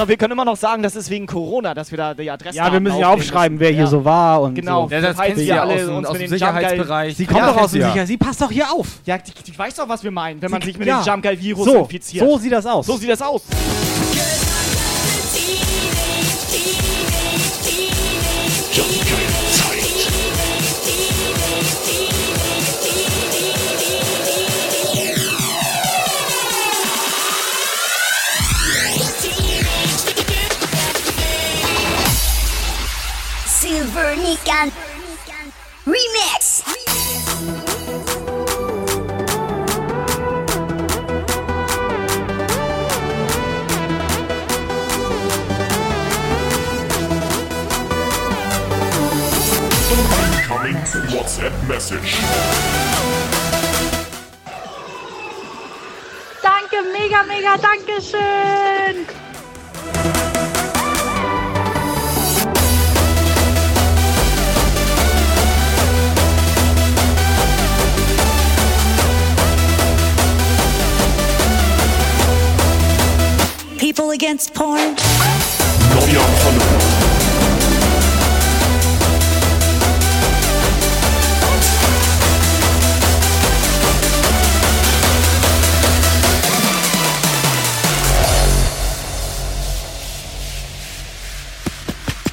So, wir können immer noch sagen, das ist wegen Corona, dass wir da die Adresse Ja, wir müssen ja aufschreiben, müssen. wer hier Ja. so war und Genau, so. Ja, das kennt sie ja alle aus uns aus dem Jump Guy- Sicherheitsbereich. Sie kommt Ja, doch aus dem sie ja. Sicher. Sie passt doch hier auf. Ja, die weiß doch, was wir meinen, wenn man sich mit ja. dem Jumpgeil-Virus So, infiziert. so sieht das aus. So sieht das aus. Silver Nikan Remix. Incoming WhatsApp Message. Danke, mega, mega, danke schön. People against porn? Neuer Follower.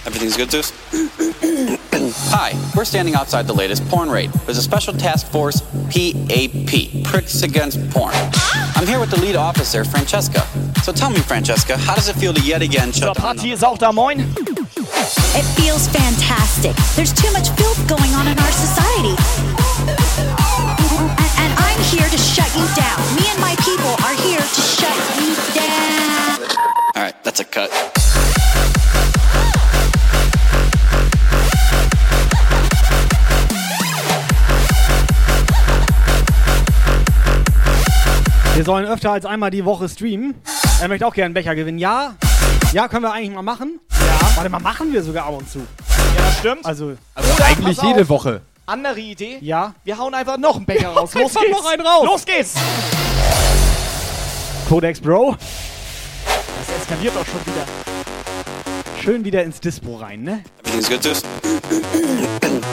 Everything's good, Zeus? [COUGHS] Hi, we're standing outside the latest porn raid. There's a special task force, PAP, Pricks Against Porn. Ah! I'm here with the lead officer, Francesca. So tell me, Francesca, how does it feel to yet again So, shut down? Party ist auch da, moin. It feels fantastic. There's too much filth going on in our society. And, and I'm here to shut you down. Me and my people are here to shut you down. All right, that's a cut. Sollen öfter als einmal die Woche streamen. Er möchte auch gerne einen Becher gewinnen. Ja, ja, können wir eigentlich mal machen. Ja. Warte mal, machen wir sogar ab und zu. Ja, das stimmt. Also, Oder, eigentlich pass auf, jede Woche. Andere Idee. Ja. Wir hauen einfach noch einen Becher raus. [LAUGHS] Los geht's. noch einen raus. Los geht's. Codex Bro. Das eskaliert doch schon wieder. Schön wieder ins Dispo rein, ne? Everything's good?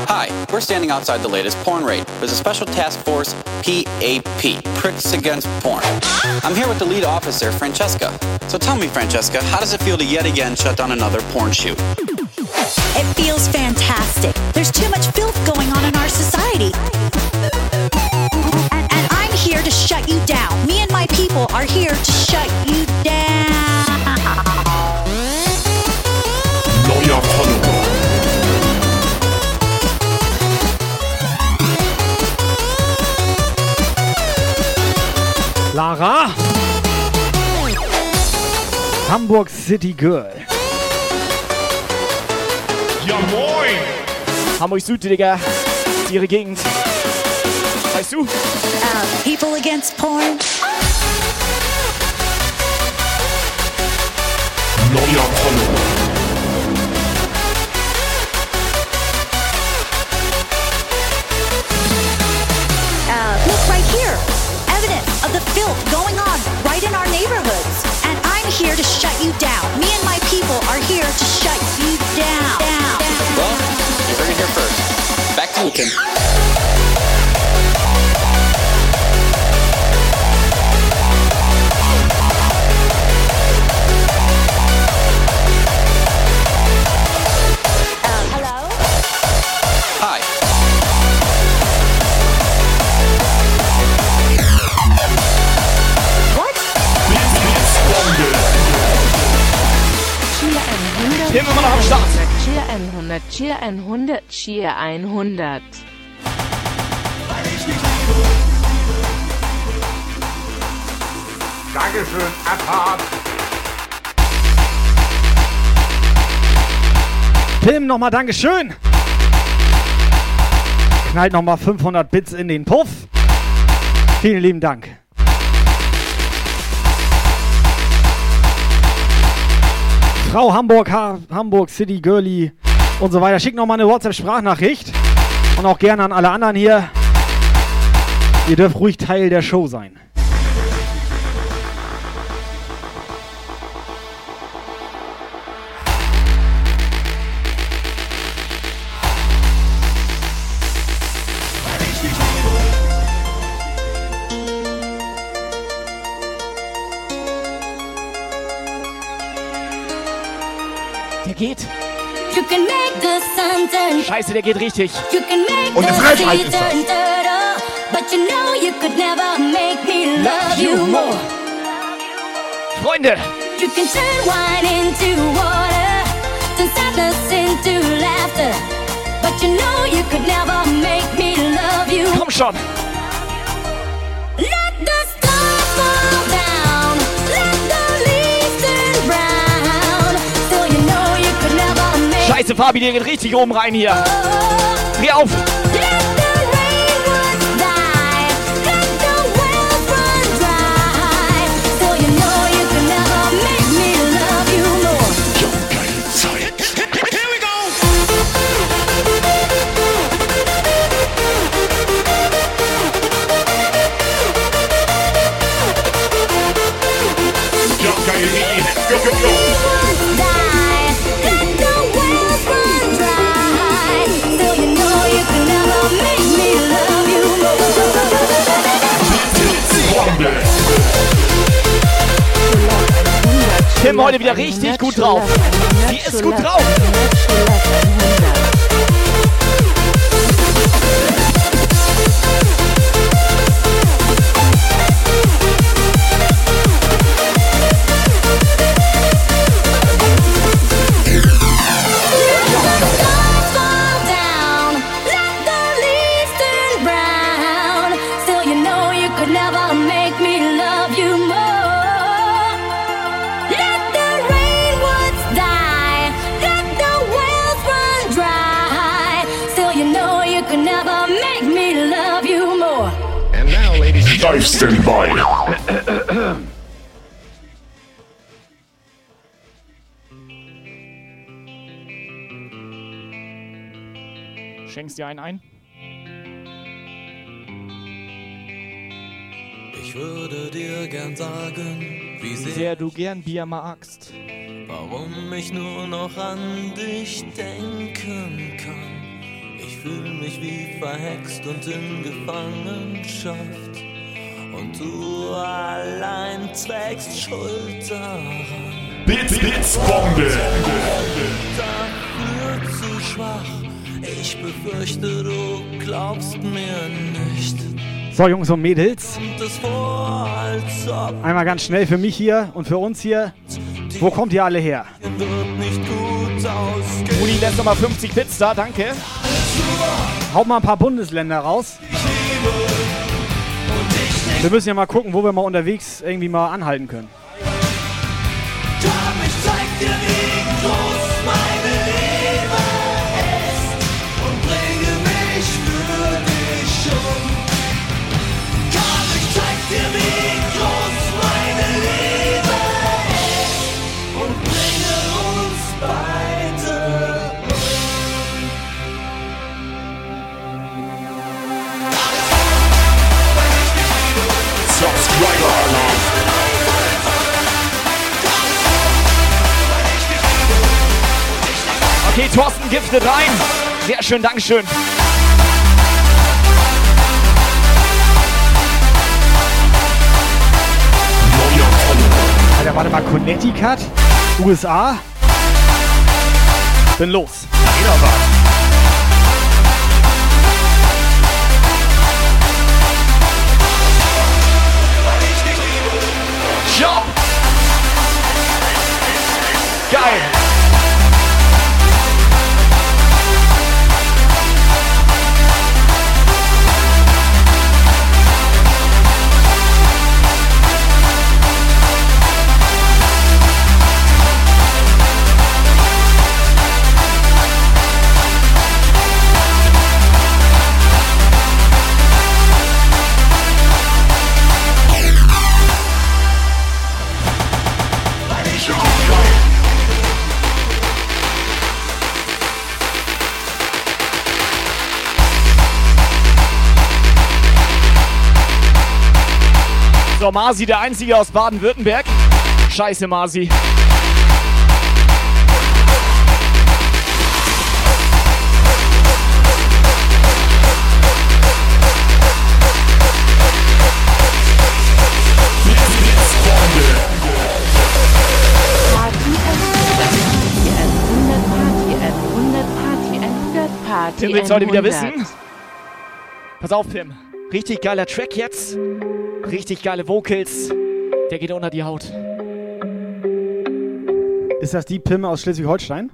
Hi, we're standing outside the latest porn raid. There's a special task force, PAP, Pricks Against Porn. I'm here with the lead officer, Francesca. So tell me, Francesca, how does it feel to yet again shut down another porn shoot? It feels fantastic. There's too much filth going on in our society. And, and I'm here to shut you down. Me and my people are here to shut you down. Lara. Hamburg City Girl. Ja moin! Hamburg Süd, Digga. Ihre Gegend. Weißt du? Uh, people against porn. Neuer Follower. Here to shut you down. Me and my people are here to shut you down. down. Well, you heard it here first. Back to you, Kim. 100. Tim immer noch am Start. Cheer 100. Cheer 100. Cheer 100. Dankeschön, Abfahrt. Tim, nochmal Dankeschön. Knallt nochmal 500 Bits in den Puff. Vielen lieben Dank. Frau Hamburg, ha Hamburg City Girlie und so weiter. Schickt nochmal eine WhatsApp-Sprachnachricht. Und auch gerne an alle anderen hier. Ihr dürft ruhig Teil der Show sein. Scheiße, der geht richtig. You can make Und eine the Frechheit ist das. But you know you could never make me love you more. Freunde, You can turn wine into water, turn sadness into laughter. But you know you could never make me love you. komm schon. Scheiße, Fabi, der geht richtig oben rein hier. Dreh auf. So you know Tim heute wieder richtig gut drauf. Die ist gut drauf. Live Standby. Schenkst dir einen ein? Ich würde dir gern sagen, wie Wie sehr, sehr du gern Bier magst. warum ich nur noch an dich denken kann. Ich fühle mich wie verhext und in Gefangenschaft. Und du allein trägst Schuld daran. Bits, Bits, Bombe. Dafür zu schwach. Ich befürchte, du glaubst mir nicht. So, Jungs und Mädels. Einmal ganz schnell für mich hier und für uns hier. Wo kommt ihr alle her? Rudi lässt nochmal 50 Bits da, danke. Haut mal ein paar Bundesländer raus. Wir müssen ja mal gucken, wo wir mal unterwegs irgendwie mal anhalten können. Komm, ich zeig dir, wie groß Okay, Thorsten giftet rein. Sehr schön, Dankeschön. Alter, warte mal, Connecticut? USA? Bin los. Job! So, Masi, der Einzige aus Baden-Württemberg. Scheiße, Masi. Tim will's heute wieder wissen. Pass auf, Tim. Richtig geiler Track jetzt. Richtig geile Vocals. Der geht unter die Haut. Ist das die Pimme aus Schleswig-Holstein?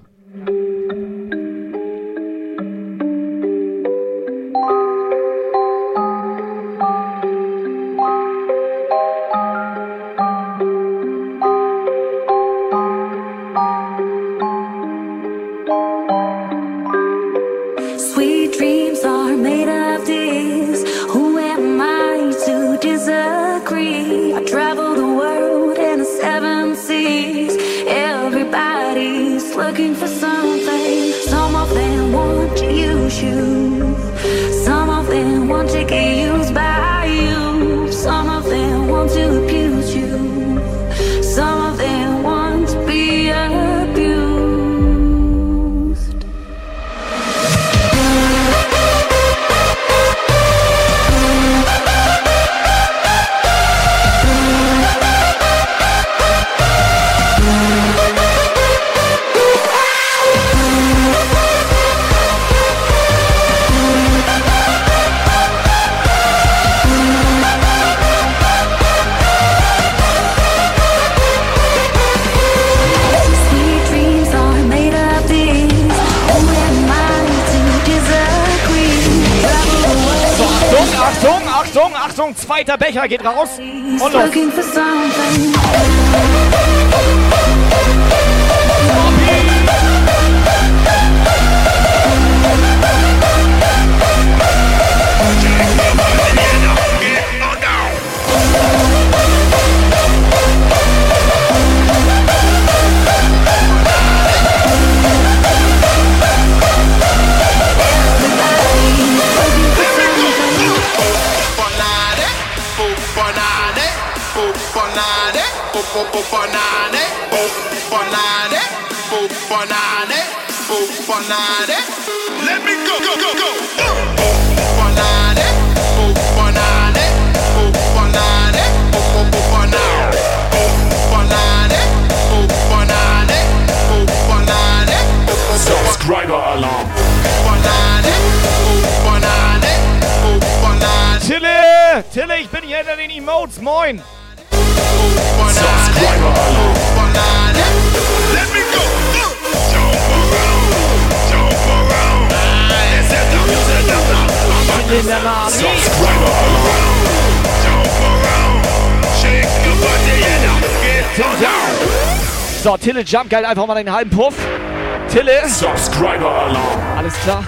Becher Jump Guide einfach mal einen halben Puff. Tille. Subscriber Alarm. Alles klar.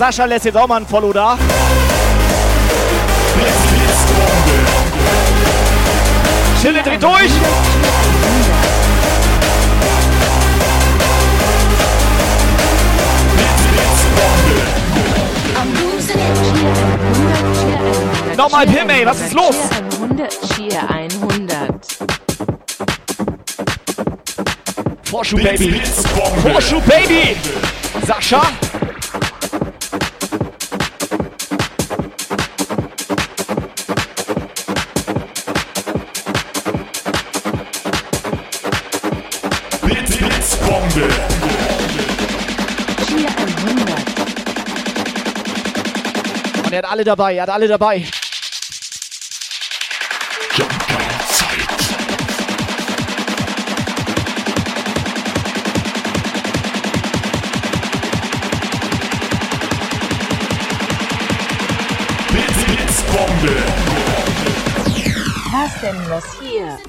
Sascha lässt jetzt auch mal ein Follow da. Schille dreht durch. Nochmal Pim, ey, was ist los? Cheer Baby. Vorschub Baby. Sascha. hat alle dabei, er hat alle dabei. Bombe. Kostenlos hier.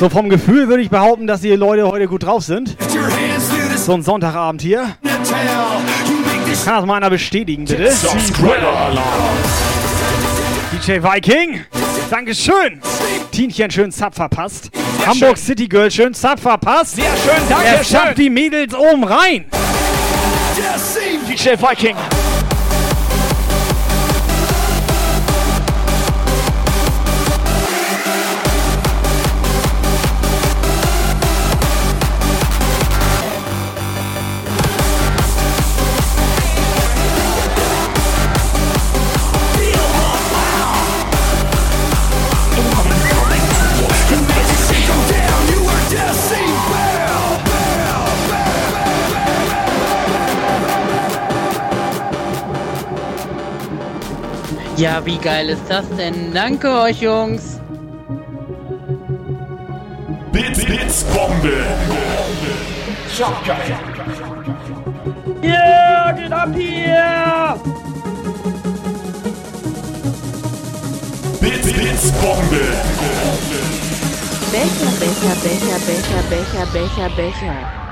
So vom Gefühl würde ich behaupten, dass die Leute heute gut drauf sind. So ein Sonntagabend hier. Kann das mal einer bestätigen, bitte? DJ Viking, Dankeschön. Tienchen schön Zap verpasst. Sehr Hamburg schön. City Girl schön Zap verpasst. Sehr schön, danke. Er schafft die Mädels oben rein. DJ Viking. Ja, wie geil ist das denn? Danke euch, Jungs. Bits, Bits, Bombe. Schockgeil. Yeah, geht ab hier! Bits, Bits, Bombe. Becher, Becher, Becher, Becher, Becher, Becher, Becher.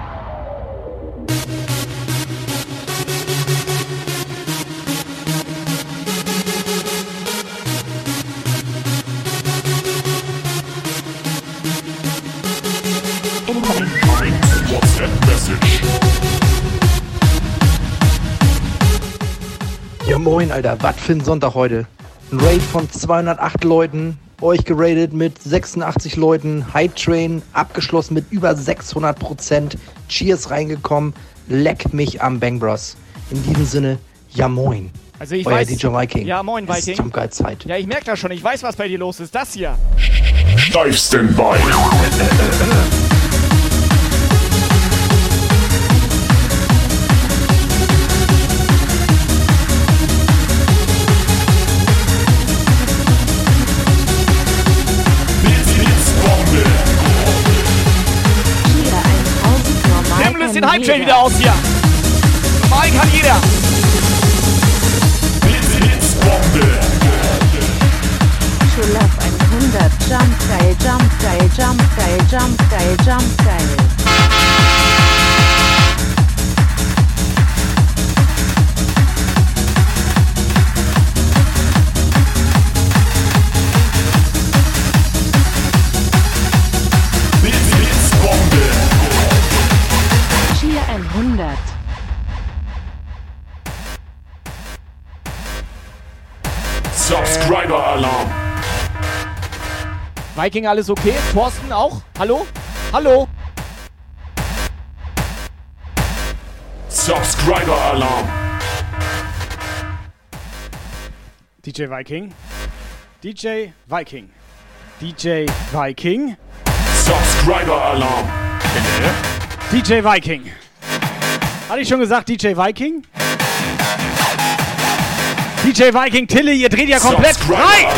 Moin, Alter. Was für ein Sonntag heute. Ein Raid von 208 Leuten. Euch geradet mit 86 Leuten. Hype Train abgeschlossen mit über 600 Prozent. Cheers reingekommen. Leck mich am Bang Bros. In diesem Sinne, ja moin. Also ich Euer weiß. DJ Viking. Ja, moin, Es ist Viking. Jumpgeil Zeit. Ja, ich merke das schon. Ich weiß, was bei dir los ist. Das hier. Steif Standby. Den Hype-Train wieder aus hier. Normal kann jeder. Bits, Bits, Bombe. Love 100. Jump geil, jump geil, jump geil, jump geil, jump geil. Viking, alles okay? Thorsten auch? Hallo? Hallo? Subscriber Alarm. DJ Viking. DJ Viking. DJ Viking. Subscriber Alarm. DJ Viking. Hatte ich schon gesagt, DJ Viking? DJ Viking, Tille, ihr dreht ja komplett frei!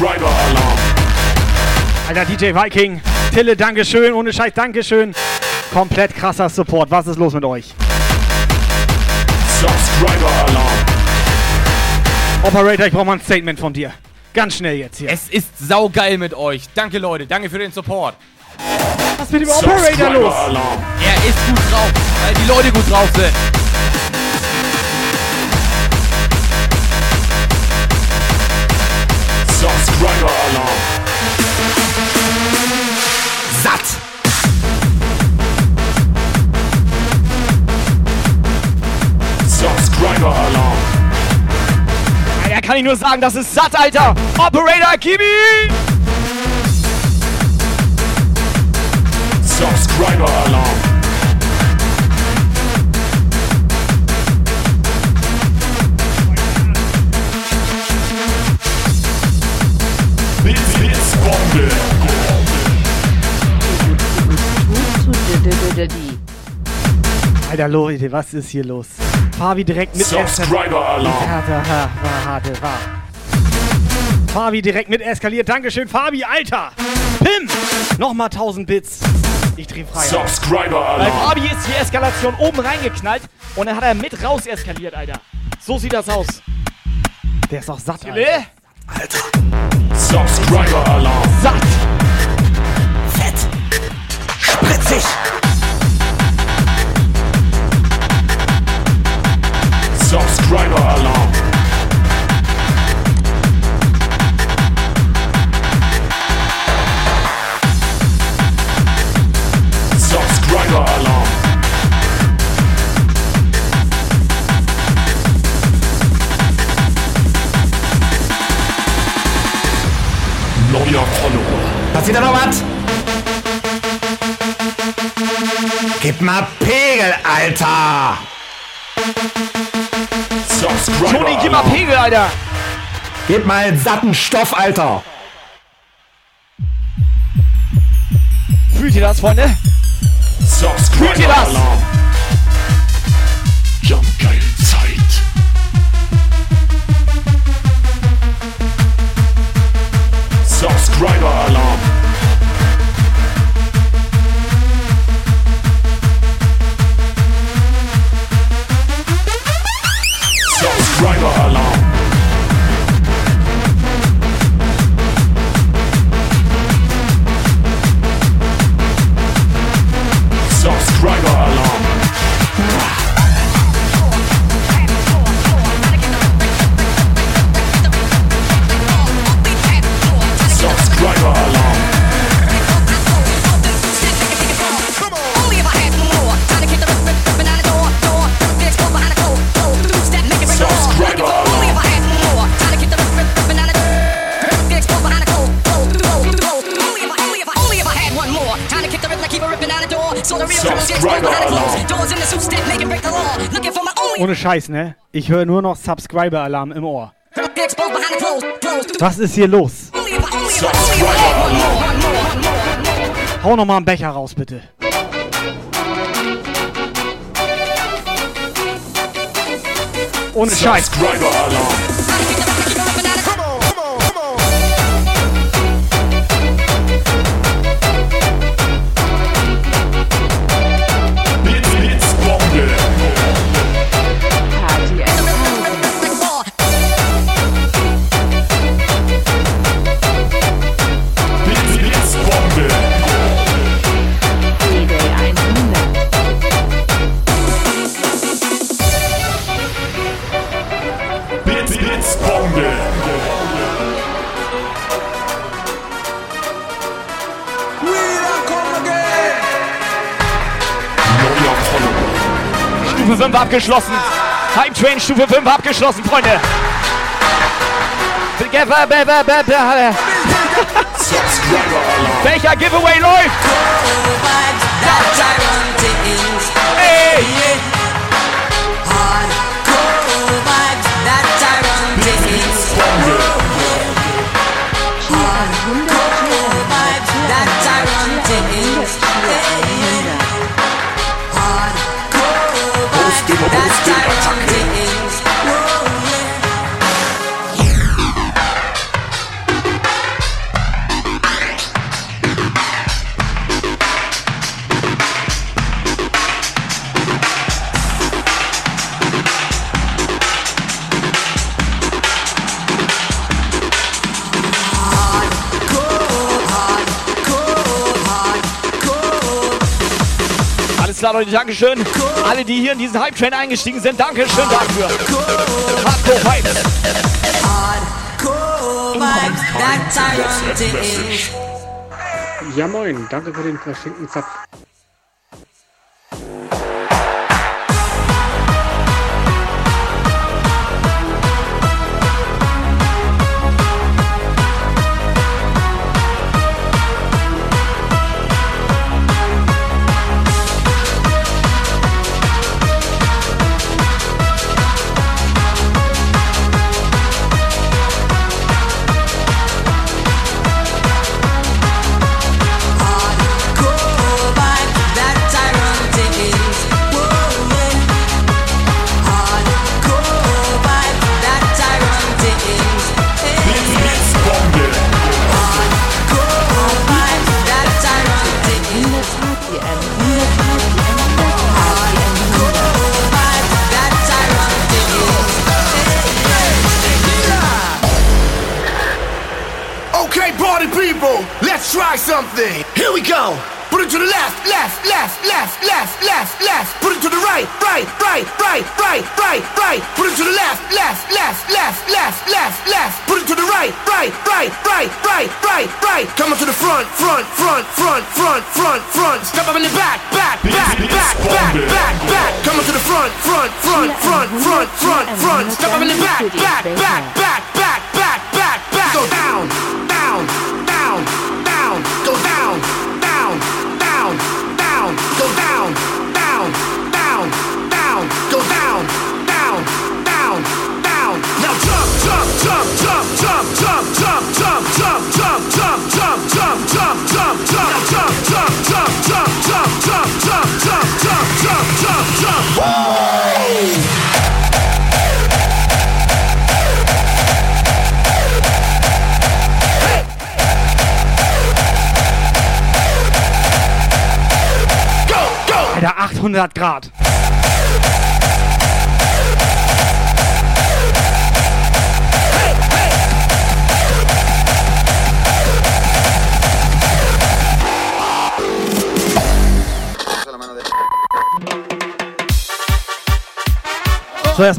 Subscriber Alarm. Alter, DJ Viking, Tille, Dankeschön, ohne Scheiß, Dankeschön. Komplett krasser Support. Was ist los mit euch? Subscriber Alarm. Operator, ich brauche mal ein Statement von dir. Ganz schnell jetzt hier. Es ist saugeil mit euch. Danke, Leute. Danke für den Support. Was ist mit dem Operator los? Alarm. Er ist gut drauf, weil die Leute gut drauf sind. Kann ich nur sagen, das ist satt, Alter. Operator Kimi! Subscriber Alarm. Alter, Leute, was ist hier los? Fabi direkt mit Subscriber Alarm. Harte, ha, war, harte, war. Fabi direkt mit eskaliert. Dankeschön, Fabi, Alter. Pim, nochmal 1000 Bits. Ich dreh frei. Subscriber Bei. Fabi ist die Eskalation oben reingeknallt und dann hat er mit raus eskaliert, Alter. So sieht das aus. Der ist auch satt, Alter. Tille? Subscriber Alarm. Satt! Fett. Spritzig. Gib mal Pegel, Alter! Subscriber Toni, gib mal. Pegel, Alter. Gib mal einen satten Stoff, Alter! Fühlt ihr das, Freunde? Subscriber Fühlt ihr das? Alarm. Jump Hit the rhythm, I keep on ripping out a door. So the real criminal gets right behind the clothes. Doors in the soup step, make and break the law. Looking for my only. Ohne Scheiß, ne? Ich höre nur noch Subscriber-Alarm im Ohr. Was ist hier los? Hau nochmal einen Becher raus, bitte. Ohne Scheiß. Subscriber-Alarm. 5 abgeschlossen. Hype Train Stufe 5 abgeschlossen, Freunde. [LAUGHS] Welcher Giveaway läuft? Hey! Leute, Dankeschön. Alle, die hier in diesen Hype-Train eingestiegen sind, Dankeschön dafür. Hardcore Vibes. Ja moin, danke für den verschenkten Zapf.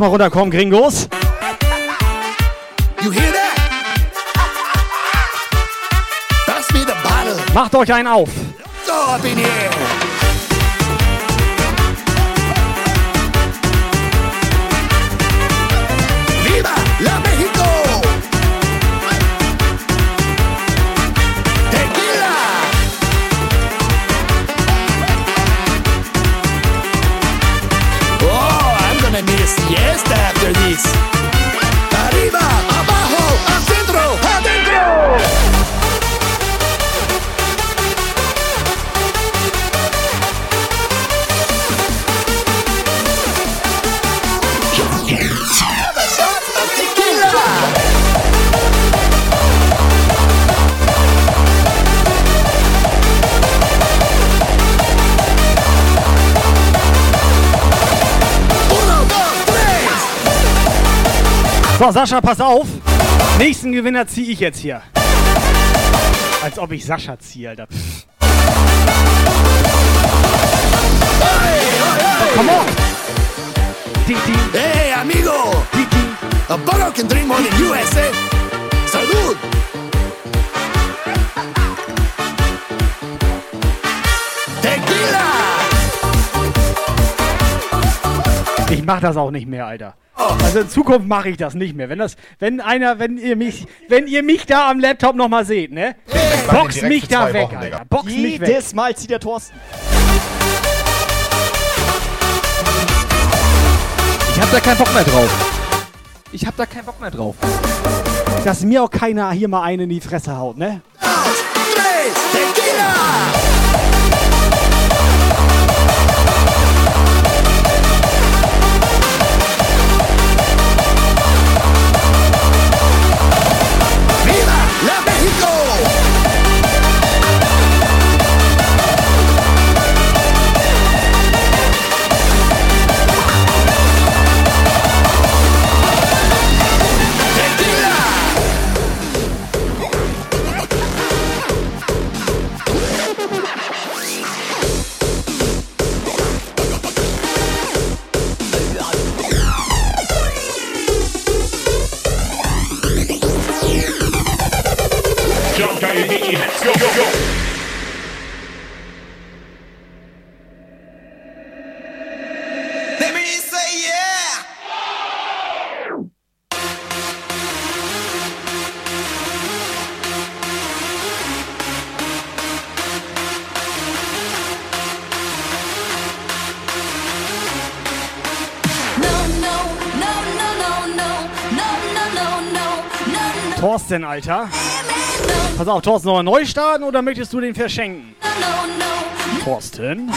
Erstmal runterkommen, Gringos. Macht euch einen auf. So up in here. So, Sascha, pass auf. Nächsten Gewinner ziehe ich jetzt hier. Als ob ich Sascha ziehe, Alter. Pff. Come on. Ding. Hey, amigo. A bottle can drink more than eh? Salud. Tequila. Ich mach das auch nicht mehr, Alter. Also in Zukunft mache ich das nicht mehr. Wenn das, wenn einer, wenn ihr mich, wenn ihr mich da am Laptop noch mal seht, ne? Box mich da weg, Wochen, Alter. Box mich weg. Jedes Mal zieht der Thorsten. Ich hab da keinen Bock mehr drauf. Ich hab da keinen Bock mehr drauf. Dass mir auch keiner hier mal einen in die Fresse haut, ne? Viva Thorsten, Alter. Pass auf, Thorsten, noch mal neu starten oder möchtest du den verschenken? Thorsten?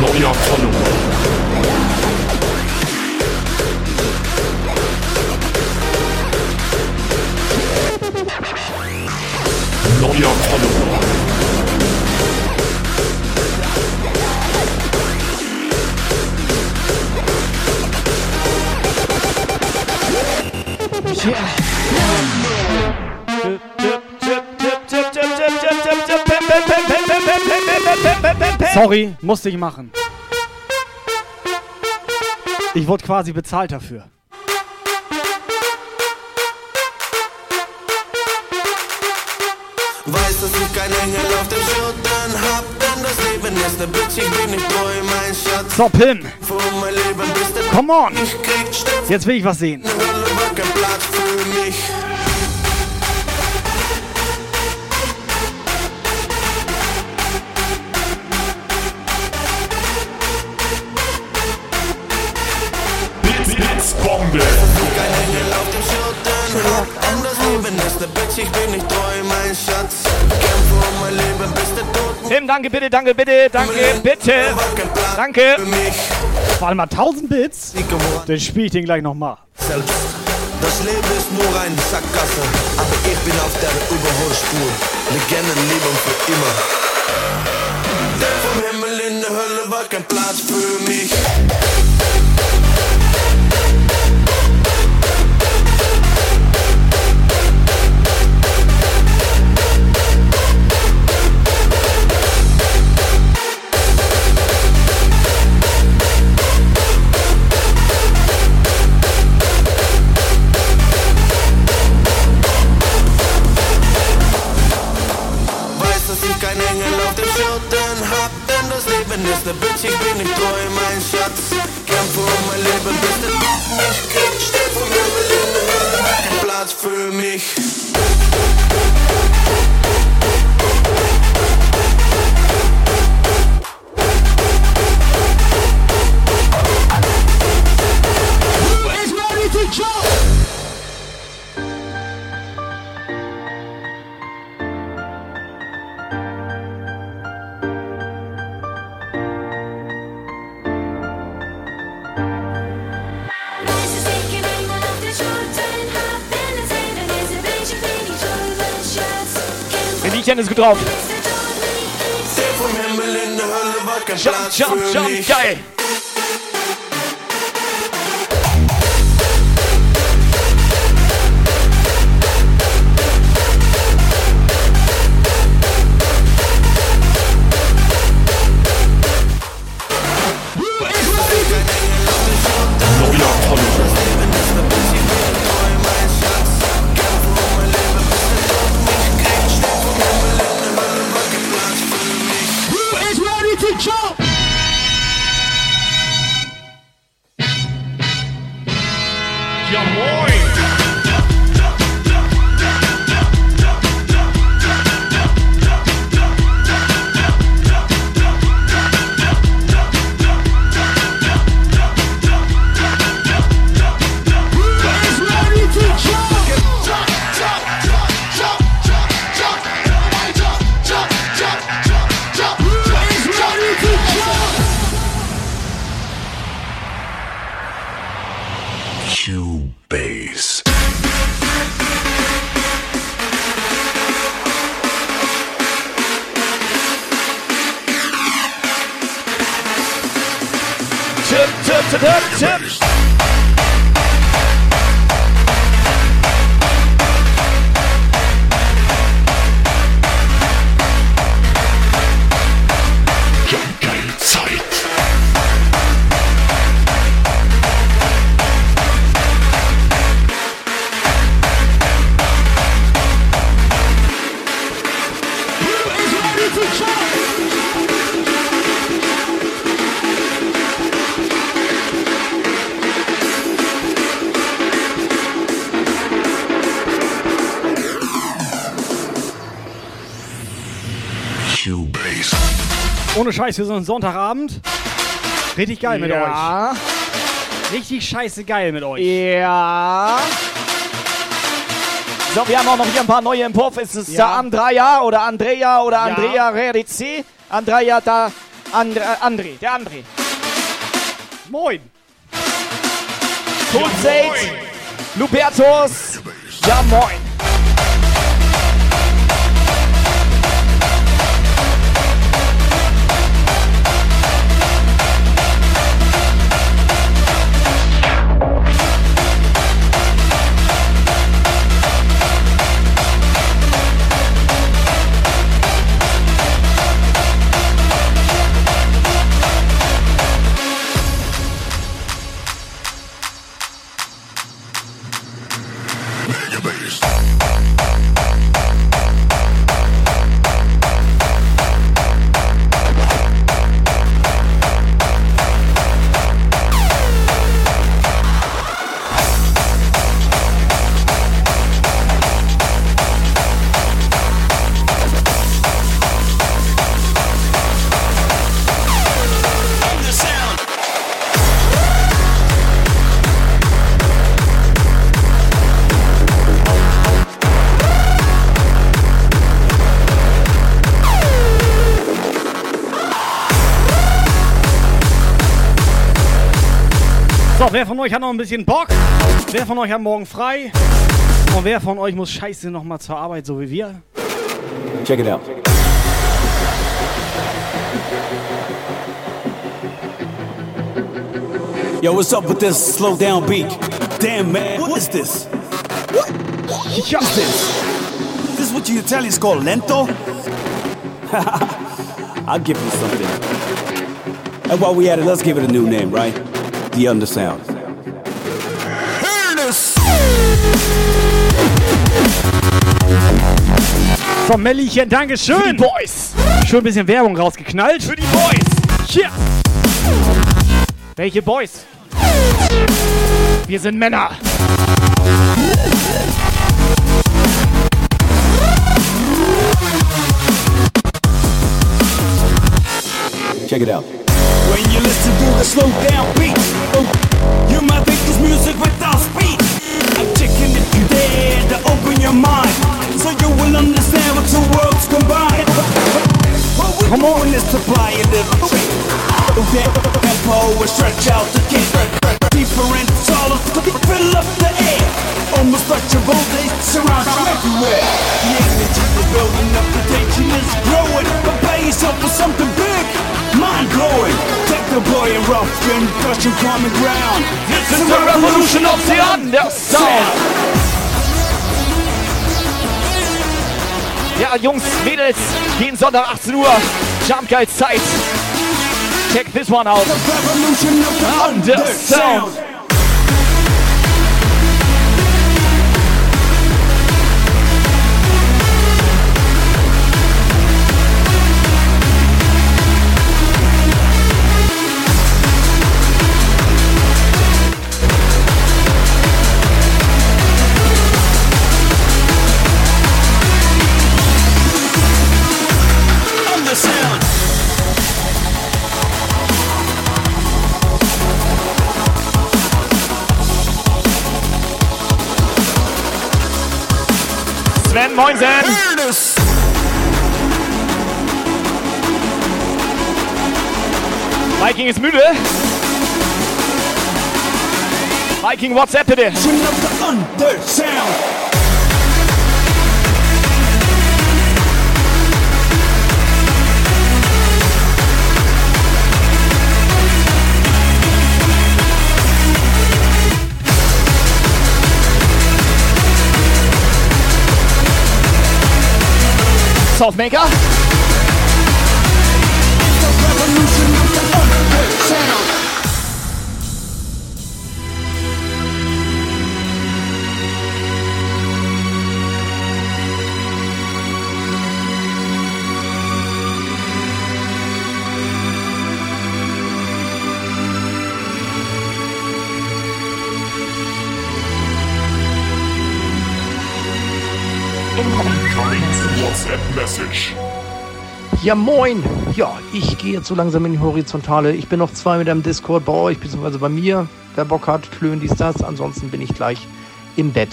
Neuer Sorry, musste ich machen. Ich wurde quasi bezahlt dafür. Weiß, dass ich kein Engel auf dem Schultern hab, denn das Leben ist ne Bitch, ich bin nicht treu, mein Schatz. So, Pim. Come on. Jetzt will ich was sehen. Kein Platz für mich. Blitz, Blitzbombe. Kein Engel auf dem denn das Leben ist ne Bitch, ich bin nicht treu, mein Schatz. Kämpfe um mein Leben, bis der Tod Tim, danke bitte, danke bitte, danke bitte. Danke. Warte mal, 1000 Bits? Dann spiele ich den gleich nochmal. selbst. Das Leben ist nur eine Sackgasse, aber ich bin auf der Überholspur. Legenden leben für immer. Denn vom Himmel in der Hölle war kein Platz für mich. Ne Bitch, ich bin nicht treu, mein Schatz. Kämpfe um mein Leben, bis der Tod mich kriegt. Steh vom Himmel in der kein Platz für mich. Mädchen ist gut drauf. Jump, jump, jump, geil. Ohne Scheiß, wir sind ein Sonntagabend. Richtig geil mit Ja. euch. Richtig scheiße geil mit euch. Ja. So, wir haben auch noch hier ein paar neue im Puff. Ist es Ja. der Andrea oder Andrea oder Ja. Andrea Rerici? Andrea da. Andre, André, der André. Moin. Pulsate. Lubertus. Ja, moin. Wer von euch hat noch ein bisschen Bock? Wer von euch hat morgen frei? Und wer von euch muss scheiße nochmal zur Arbeit, so wie wir? Check it out. Yo, what's up with this slow down beat? Damn, man, what is this? What? What is this? This is what you Italians call lento? [LAUGHS] I'll give you something. And while we at it, let's give it a new name, right? The Undersound. So, Mellchen, Dankeschön. Für die Boys. Schön ein bisschen Werbung rausgeknallt. Für die Boys. Yeah. Welche Boys? Wir sind Männer. Check it out. When you listen to the slow down beat, oh, you might think this music without speed. I'm checking if you dare to open your mind, so you will understand what two worlds combine. What we're doing is supply a little. That tempo will stretch out the kick. Deeper and taller to fill up the air. Almost touchable, they surround you everywhere. The energy is building up, the tension is growing. Prepare yourself for something big, mind blowing. Take the boy and rough and crush your common ground. This is the revolution of the undersound. Ja, Jungs, Mädels, jeden Sonntag 18 Uhr, Jump Guide Zeit. Check this one out. Undersound. Undersound. Sven, moinsen. Viking ist müde. Viking, WhatsApp bitte. Undersound. Saltmaker. WhatsApp-Message. Ja, moin. Ja, ich gehe jetzt so langsam in die Horizontale. Ich bin noch zwei mit einem Discord bei euch, beziehungsweise bei mir. Wer Bock hat, klönen dies, das. Ansonsten bin ich gleich im Bett.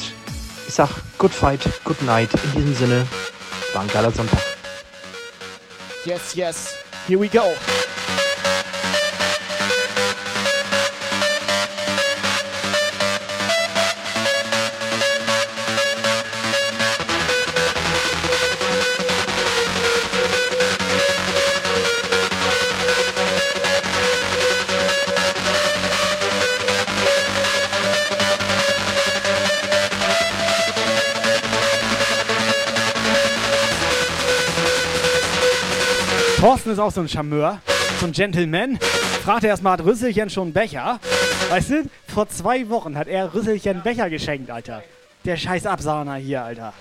Ich sag, good fight, good night. In diesem Sinne, war ein geiler Sonntag. Yes, yes. Here we go. Thorsten ist auch so ein Charmeur, so ein Gentleman. Fragt er erstmal, hat Rüsselchen schon Becher? Weißt du, vor zwei Wochen hat er Rüsselchen Becher geschenkt, Alter. Der scheiß Absahner hier, Alter.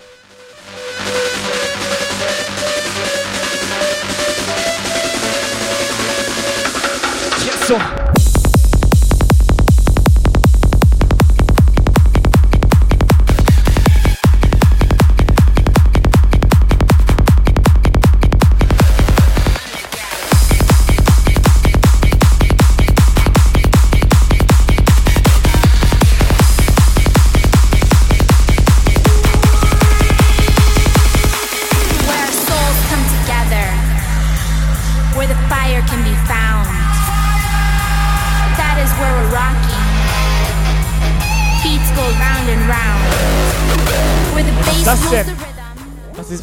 Jetzt so.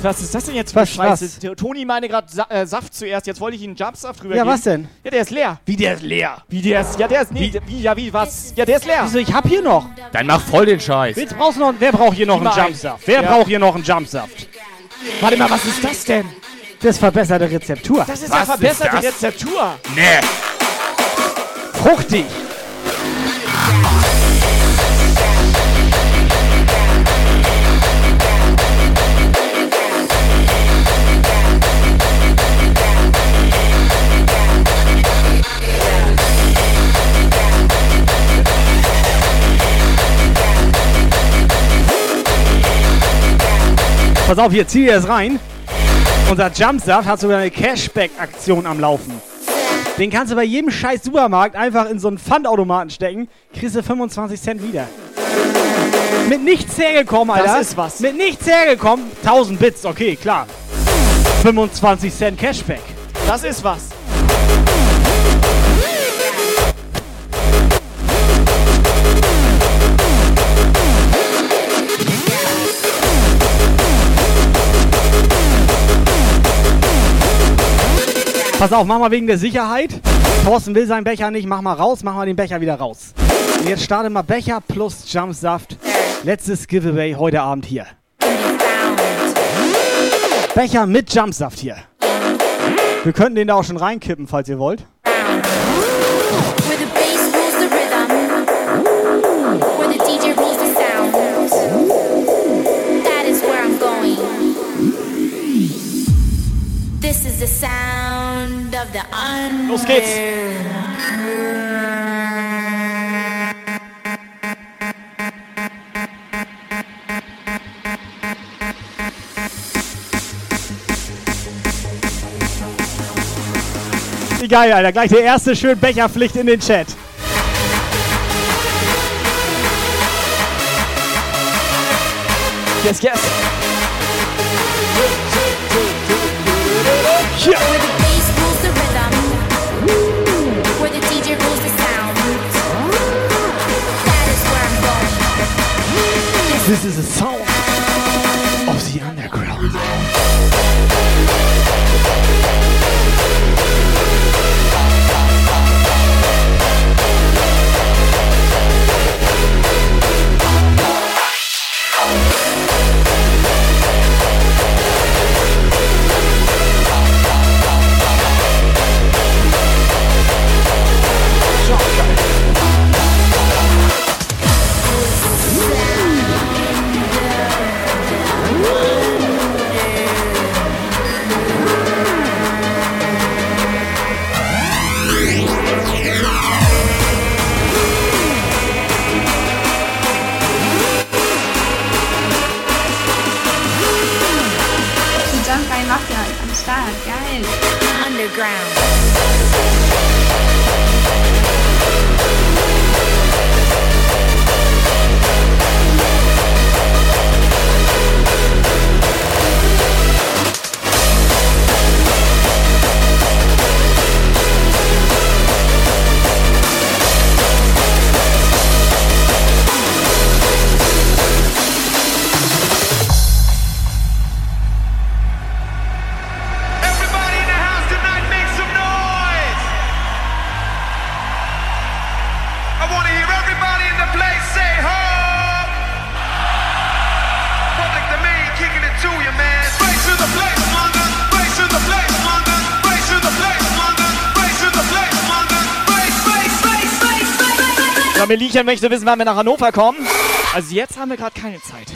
Was ist, ist das denn jetzt für Was, Scheiße? was? Toni meine gerade Sa äh, Saft zuerst, jetzt wollte ich ihm einen Jumpsaft drüber Ja, geben. was denn? Ja, der ist leer. Wie der ist leer? Wie der ist, ja, der ist, nee, wie, ja, wie, was? Ja, der ist leer. Wieso, ich hab hier noch. Dann mach voll den Scheiß. Jetzt brauchst du noch, wer braucht hier noch einen Jumpsaft? Wer Ja. braucht hier noch einen Jumpsaft? Warte mal, was ist das denn? Das verbesserte Rezeptur. Das ist Was ja verbesserte ist das? Rezeptur. Nee. fruchtig. Pass auf, hier, zieh dir das rein. Unser Jumpsaft hat sogar eine Cashback-Aktion am Laufen. Den kannst du bei jedem scheiß Supermarkt einfach in so einen Pfandautomaten stecken, kriegst du 25 Cent wieder. Mit nichts hergekommen, Das Alter. ist was. Mit nichts hergekommen. 1000 Bits, okay, klar. 25 Cent Cashback. Das ist was. Pass auf, mach mal wegen der Sicherheit. Thorsten will seinen Becher nicht, mach mal raus, mach mal den Becher wieder raus. Und jetzt starte mal Becher plus Jumpsaft. Letztes Giveaway heute Abend hier. Becher mit Jumpsaft hier. Wir könnten den da auch schon reinkippen, falls ihr wollt. This is the sound. Los geht's. Geil, Alter. Gleich der erste schön Becherpflicht in den Chat. Yes, yes. Ja. This is a sound of the underground. ground. Meliechen möchte wissen, wann wir nach Hannover kommen. Also jetzt haben wir gerade keine Zeit.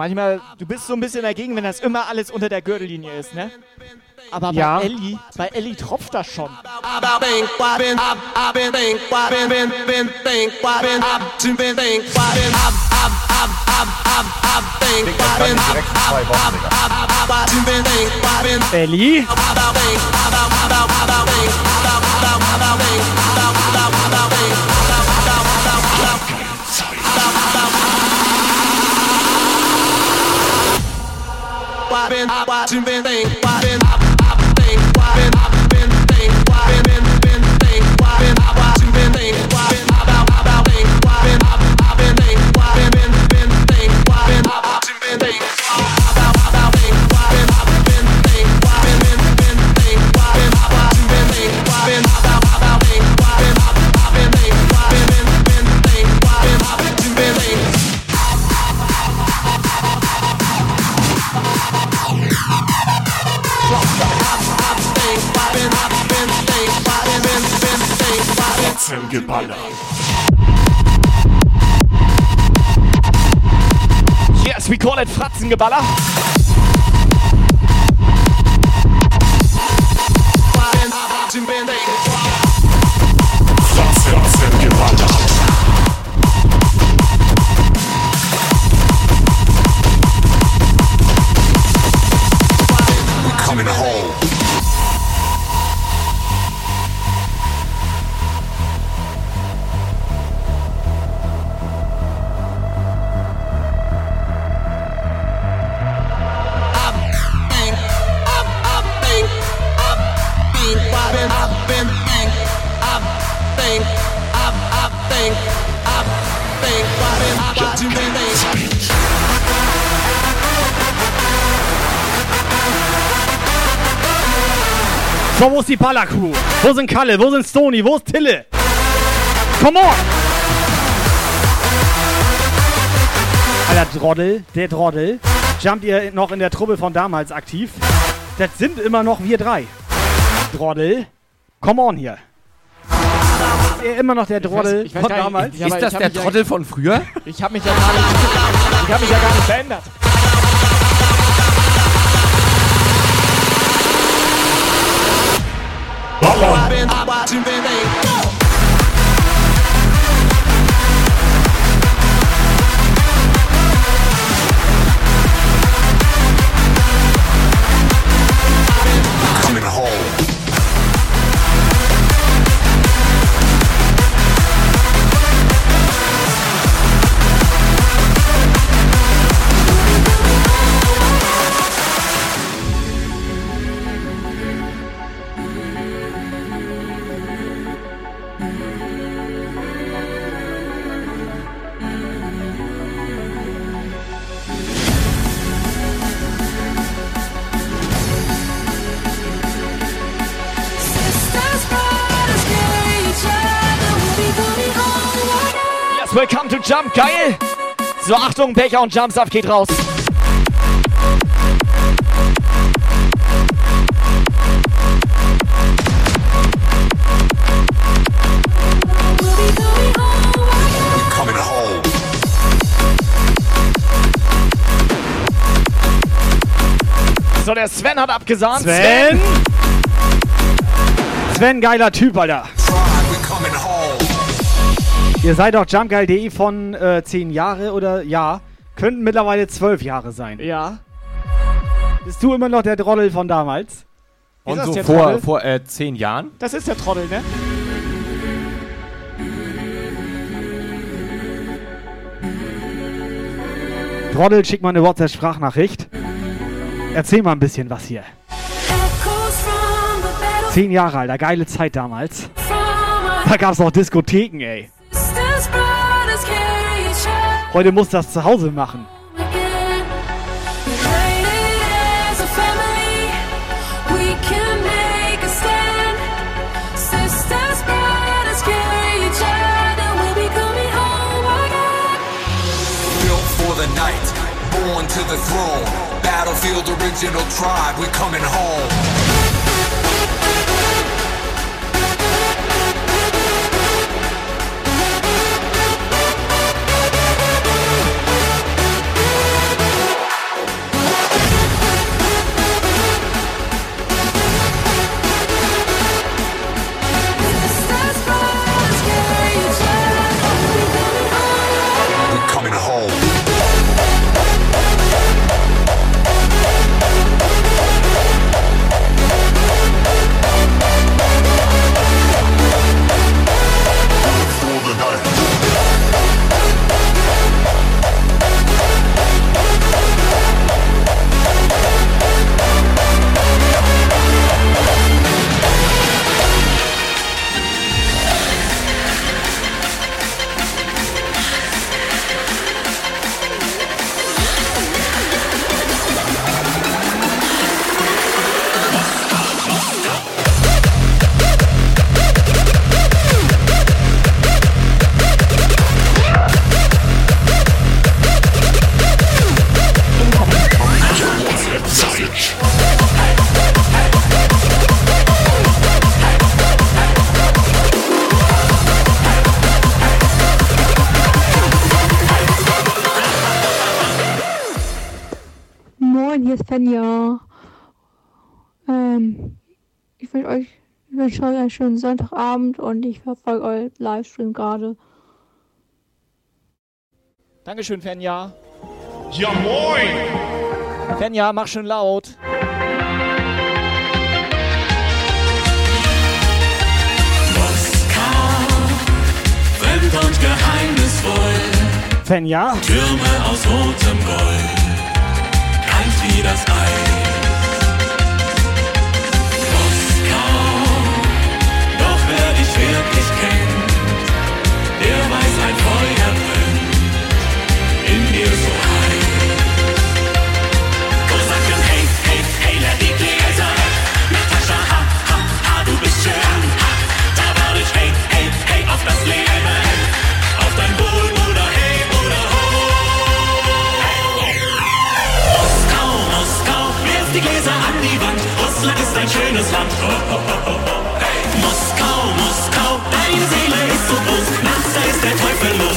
Manchmal, du bist so ein bisschen dagegen, wenn das immer alles unter der Gürtellinie ist, ne? Aber bei Ja. Ellie, bei Ellie tropft das schon. Ellie? I've watching, watching, think, Fratzengeballer. Yes, we call it Fratzengeballer. Fratzengeballer. So, wo ist die Baller-Crew? Wo sind Kalle? Wo sind Stony? Wo ist Tille? Come on! Alter, Droddel, der Droddel. Jumpt ihr noch in der Truppe von damals aktiv? Das sind immer noch wir drei. Droddel, come on hier. Ist er immer noch der Droddel ich weiß von gar nicht, damals? ich- ich hab mich ja- von früher? Ich habe mich ja gar nicht, ich habe mich ja gar nicht verändert. Bye-bye. Jump, geil! So, Achtung, Becher und Jumpsaft geht raus. So, der Sven hat abgesahnt. Sven? Sven, geiler Typ, Alter. Ihr seid doch jumpgeil.de von äh, 10 Jahre oder ja, könnten mittlerweile 12 Jahre sein. Ja. Bist du immer noch der Droddel von damals? Und das so vor, Trottel? vor äh, zehn Jahren? Das ist der Trottel, ne? Droddel, schick mal eine WhatsApp-Sprachnachricht. Erzähl mal ein bisschen was hier. Zehn Jahre, Alter, geile Zeit damals. Da gab's auch Diskotheken, ey. Heute muss das zu Hause machen. Built for the night, born to the throne. Battlefield original tribe, we're coming home. Ist Fenja. Ähm, ich wünsche euch, ich wünsche euch einen schönen Sonntagabend und ich verfolge euren Livestream gerade. Dankeschön, Fenja. Ja, moin! Fenja, mach schön laut. Fremd und geheimnisvoll. Fenja. Türme aus rotem Gold. Das Eis. Russland ist ein schönes Land. Ho, ho, ho, ho, ho. Hey. Moskau, Moskau, deine Seele ist so groß. Nachts, ist der Teufel los.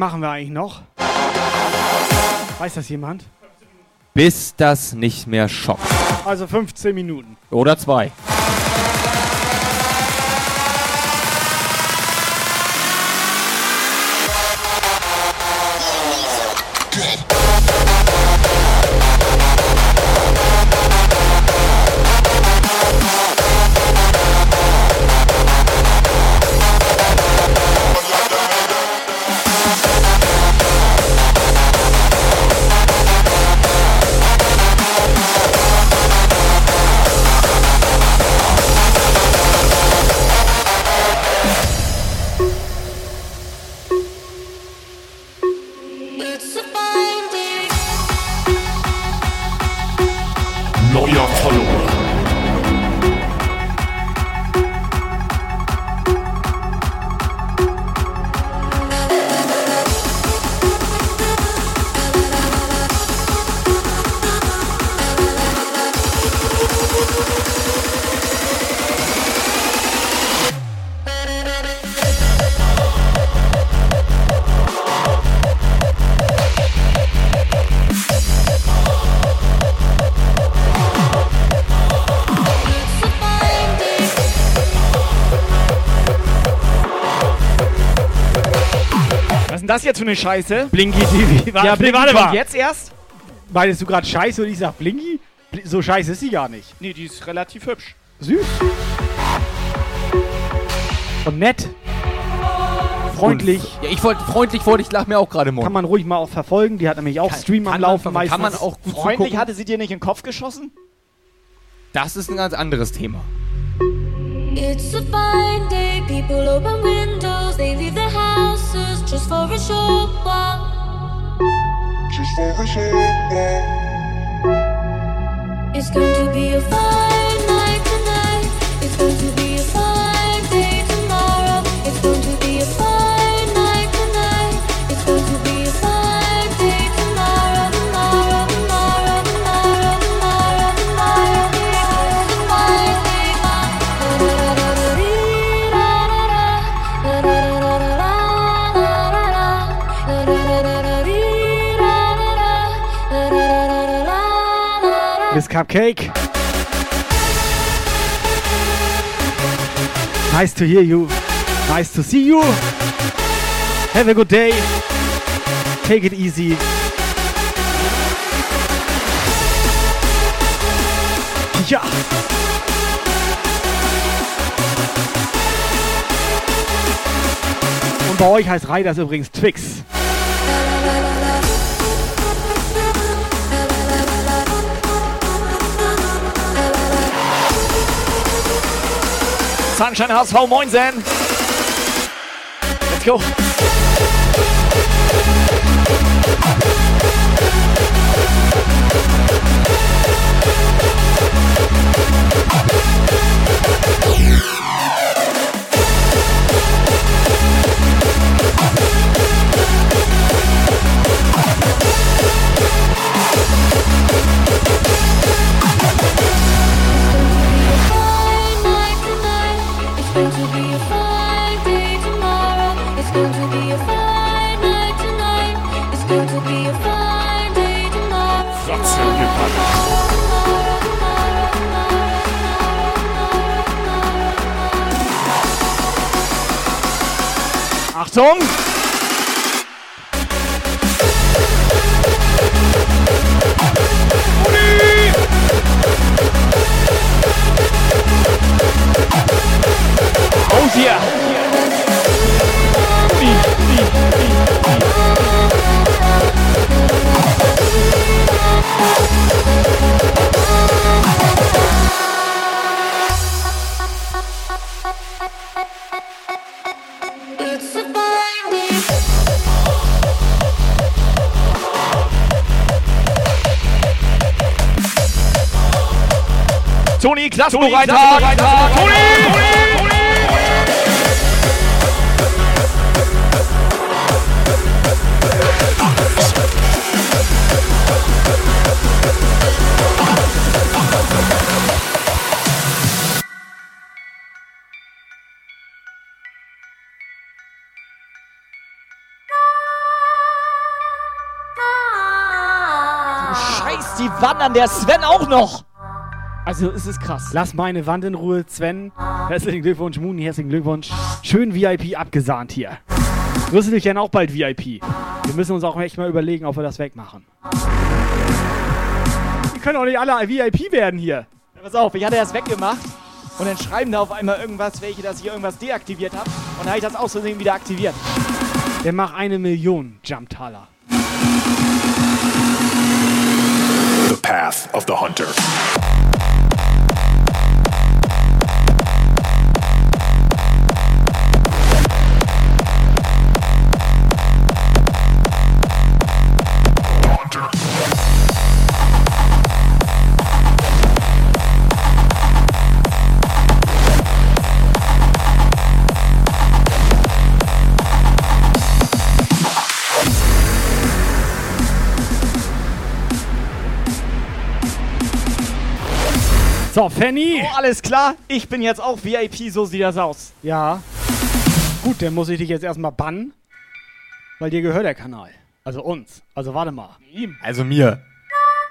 Machen wir eigentlich noch? Weiß das jemand? Bis das nicht mehr schockt. Also 15 Minuten. Oder zwei. Für eine Scheiße? Blinky TV. Ja, Blinky warte mal. jetzt erst? Meinst du gerade scheiße und ich sag Blinky? Bl- So scheiße ist sie gar nicht. Nee, die ist relativ hübsch. Süß. Und nett. Freundlich. Ja, ich wollte freundlich wollte ich lach mir auch gerade morgen. Kann man ruhig mal auch verfolgen. Die hat nämlich auch Stream am Laufen meistens. kann man auch gut Freundlich zugucken. hatte sie dir nicht in den Kopf geschossen? Das ist ein ganz anderes Thema. It's a fine day, people open windows, they leave houses just for a short while. Just for a short while. It's going to be a fine night tonight. It's going to be Cupcake. Nice to hear you. Nice to see you. Have a good day. Take it easy. Ja. Und bei euch heißt Riders übrigens Twix. Sunshine HSV, moinsen. Let's go. Fine Achtung! Toni, Klassenbucheintag! Toni! Scheiß, die wandern der Sven auch noch! Also, es ist krass. Lass meine Wand in Ruhe, Sven. Herzlichen Glückwunsch, Muni, herzlichen Glückwunsch. Schön VIP abgesahnt hier. Wirst du dich denn auch bald VIP? Wir müssen uns auch echt mal überlegen, ob wir das wegmachen. Wir können auch nicht alle VIP werden hier. Ja, pass auf, ich hatte das weggemacht und dann schreiben da auf einmal irgendwas, welche, dass ich irgendwas deaktiviert habe. Und dann habe ich das aus Versehen wieder aktiviert. Der macht eine Million Jumptaler. The path of the hunter. So, Fanny. Oh, alles klar. Ich bin jetzt auch VIP, so sieht das aus. Ja. Gut, dann muss ich dich jetzt erstmal bannen. Weil dir gehört der Kanal. Also uns. Also warte mal. Ihm. Also mir.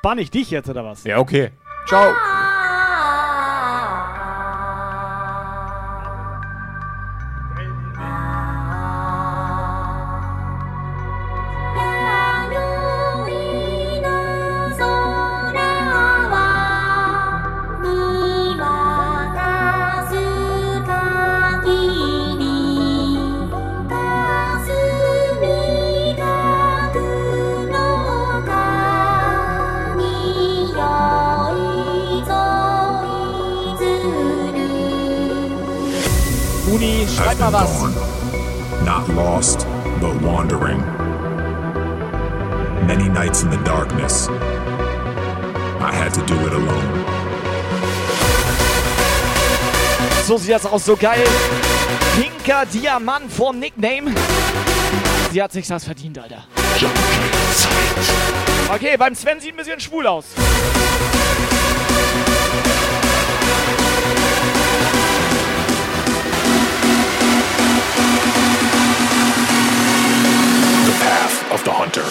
Bann ich dich jetzt oder was? Ja, okay. Ciao. Aus, so geil. Pinker Diamant vorm Nickname. Sie hat sich das verdient, Alter. Okay, beim Sven sieht ein bisschen schwul aus. The path of the hunter.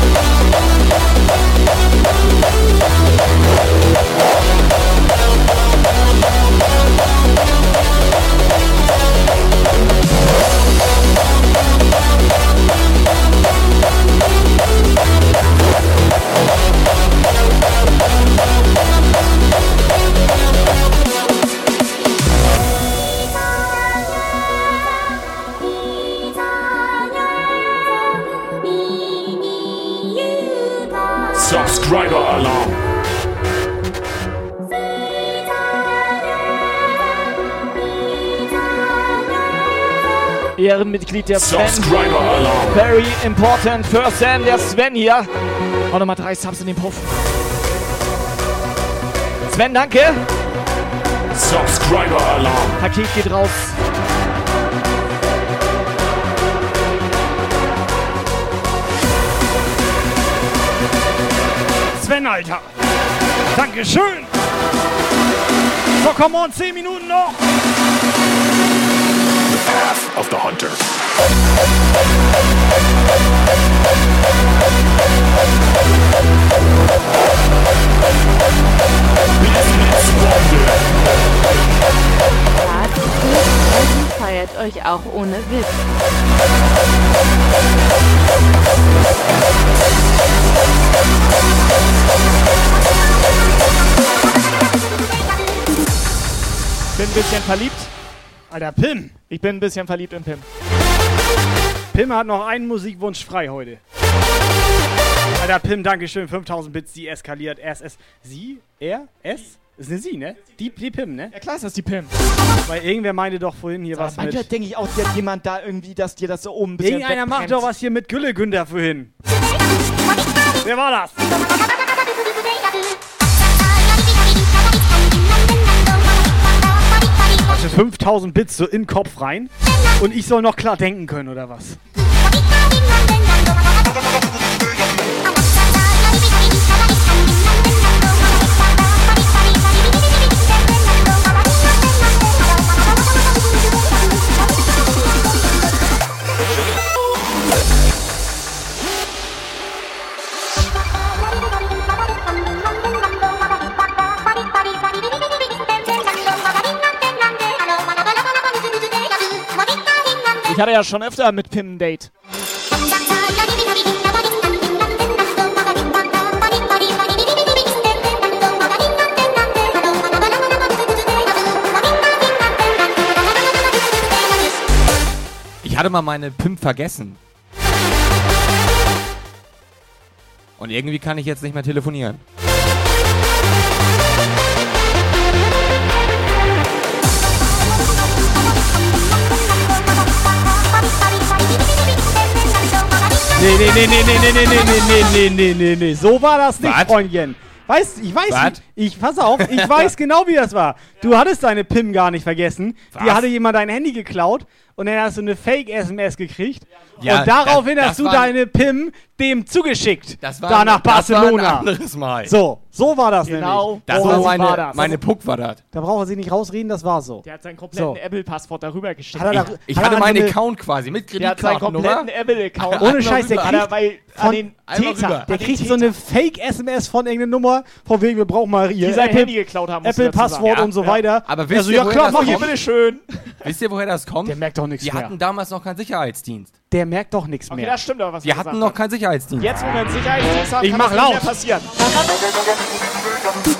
Subscriber Ehrenmitglied der Sven. Subscriber Alarm. Very important person, der Sven hier. Auch nochmal drei Subs in den Puff. Sven, danke. Subscriber Alarm. Paket geht raus. Sven, Alter. Dankeschön. So, komm on, 10 Minuten noch. Path of the Hunter. Feiert euch auch ohne Witz. Bin ein bisschen verliebt. Alter, Pim. Ich bin ein bisschen verliebt in Pim. Pim hat noch einen Musikwunsch frei heute. Alter, Pim, Dankeschön. 5000 Bits, die eskaliert. SS. Sie? Er? S? Ist eine Sie, ne? Die, die Pim, ne? Ja klar ist das die Pim. Weil irgendwer meinte doch vorhin hier was Manchmal mit... denke ich auch, hat jemand da irgendwie, dass dir das so oben ein bisschen Irgendeiner macht doch was hier mit Gülle Günther vorhin. Wer war das? Also 5000 Bits so in den Kopf rein und ich soll noch klar denken können, oder was? Ich hatte ja schon öfter mit Pim ein Date. Ich hatte mal meine PIM vergessen. Und irgendwie kann ich jetzt nicht mehr telefonieren. Nee, nee, nee, nee, nee, nee, nee, nee, nee, nee, nee, nee, nee. So war das nicht, Was? Freundchen. Weißt, ich weiß, Was? ich, pass auf, ich weiß genau, wie das war. Du hattest deine PIM gar nicht vergessen. Dir Was? hatte jemand dein Handy geklaut und dann hast du eine Fake-SMS gekriegt. Ja, und daraufhin das- hast das du war- deine PIM dem zugeschickt. Das war- da nach das war ein Barcelona. anderes Mal. So, so war das Genau. nämlich. Das so war meine, war das. meine Puck war das. Da braucht er sich nicht rausreden, das war so. Der hat seinen kompletten So. Apple-Passwort darüber geschickt. Hat er da- Ich Hat hatte meinen eine- Account quasi mit der hat seinen Kreditkartennummer. kompletten Apple-Account. Ohne Scheiß, der Hat er kriegt von- den Täter. Der kriegt so eine Fake-SMS von irgendeiner Nummer, von wegen, wir brauchen mal ihr die sein Apple- Handy geklaut haben. musst du dazu Apple-Passwort sagen. und so Ja. weiter. Aber wisst also, ihr, ja klar, mach Hier, bitteschön. Wisst ihr, woher das kommt? Der merkt doch nichts Wir mehr. hatten damals noch keinen Sicherheitsdienst. Der merkt doch nichts Okay, mehr. das stimmt aber, was Wir hatten noch keinen Sicherheitsdienst. Jetzt, wo wir einen Sicherheitsdienst haben, Ich kann mach das nicht mehr laut. passieren. [LAUGHS]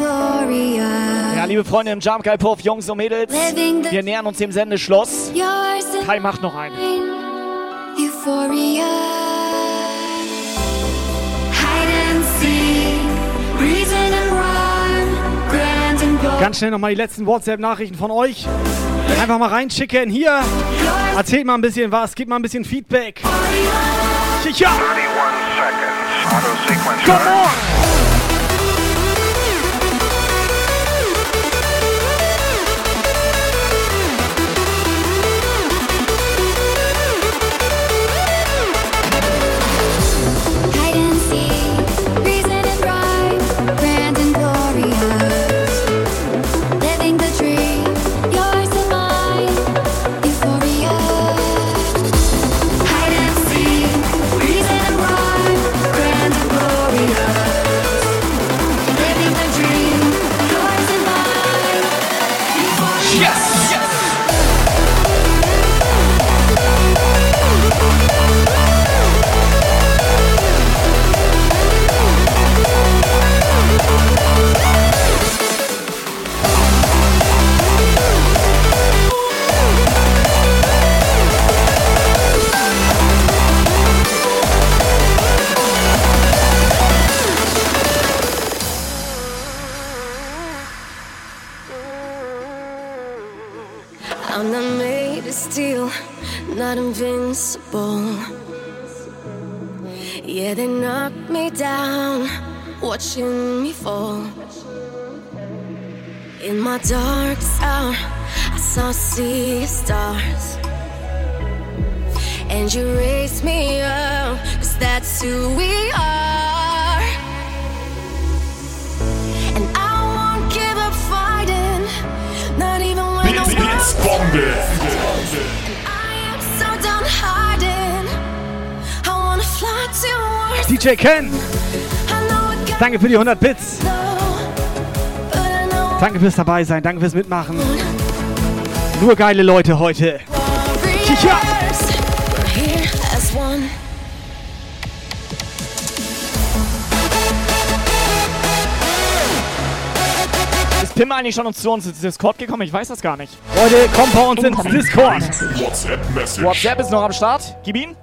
Ja, liebe Freunde im Jump Guy Puff, Jungs und Mädels, wir nähern uns dem and Kai macht noch einen. Euphoria. Hide and seek, reason and rhyme, grand and glorious. Ganz schnell nochmal die letzten WhatsApp-Nachrichten von euch. Einfach mal reinschicken hier. Erzählt mal ein bisschen was, gebt mal ein bisschen Feedback. Sicher! Come on! Ken! Danke für die 100 Bits. Danke fürs dabei sein, danke fürs Mitmachen. Nur geile Leute heute. Sicher! We're here as one. Ist Pim eigentlich schon zu uns ins Discord gekommen? Ich weiß das gar nicht. Leute, kommt bei uns ins Discord. WhatsApp-Message. WhatsApp ist noch am Start. Gib ihn.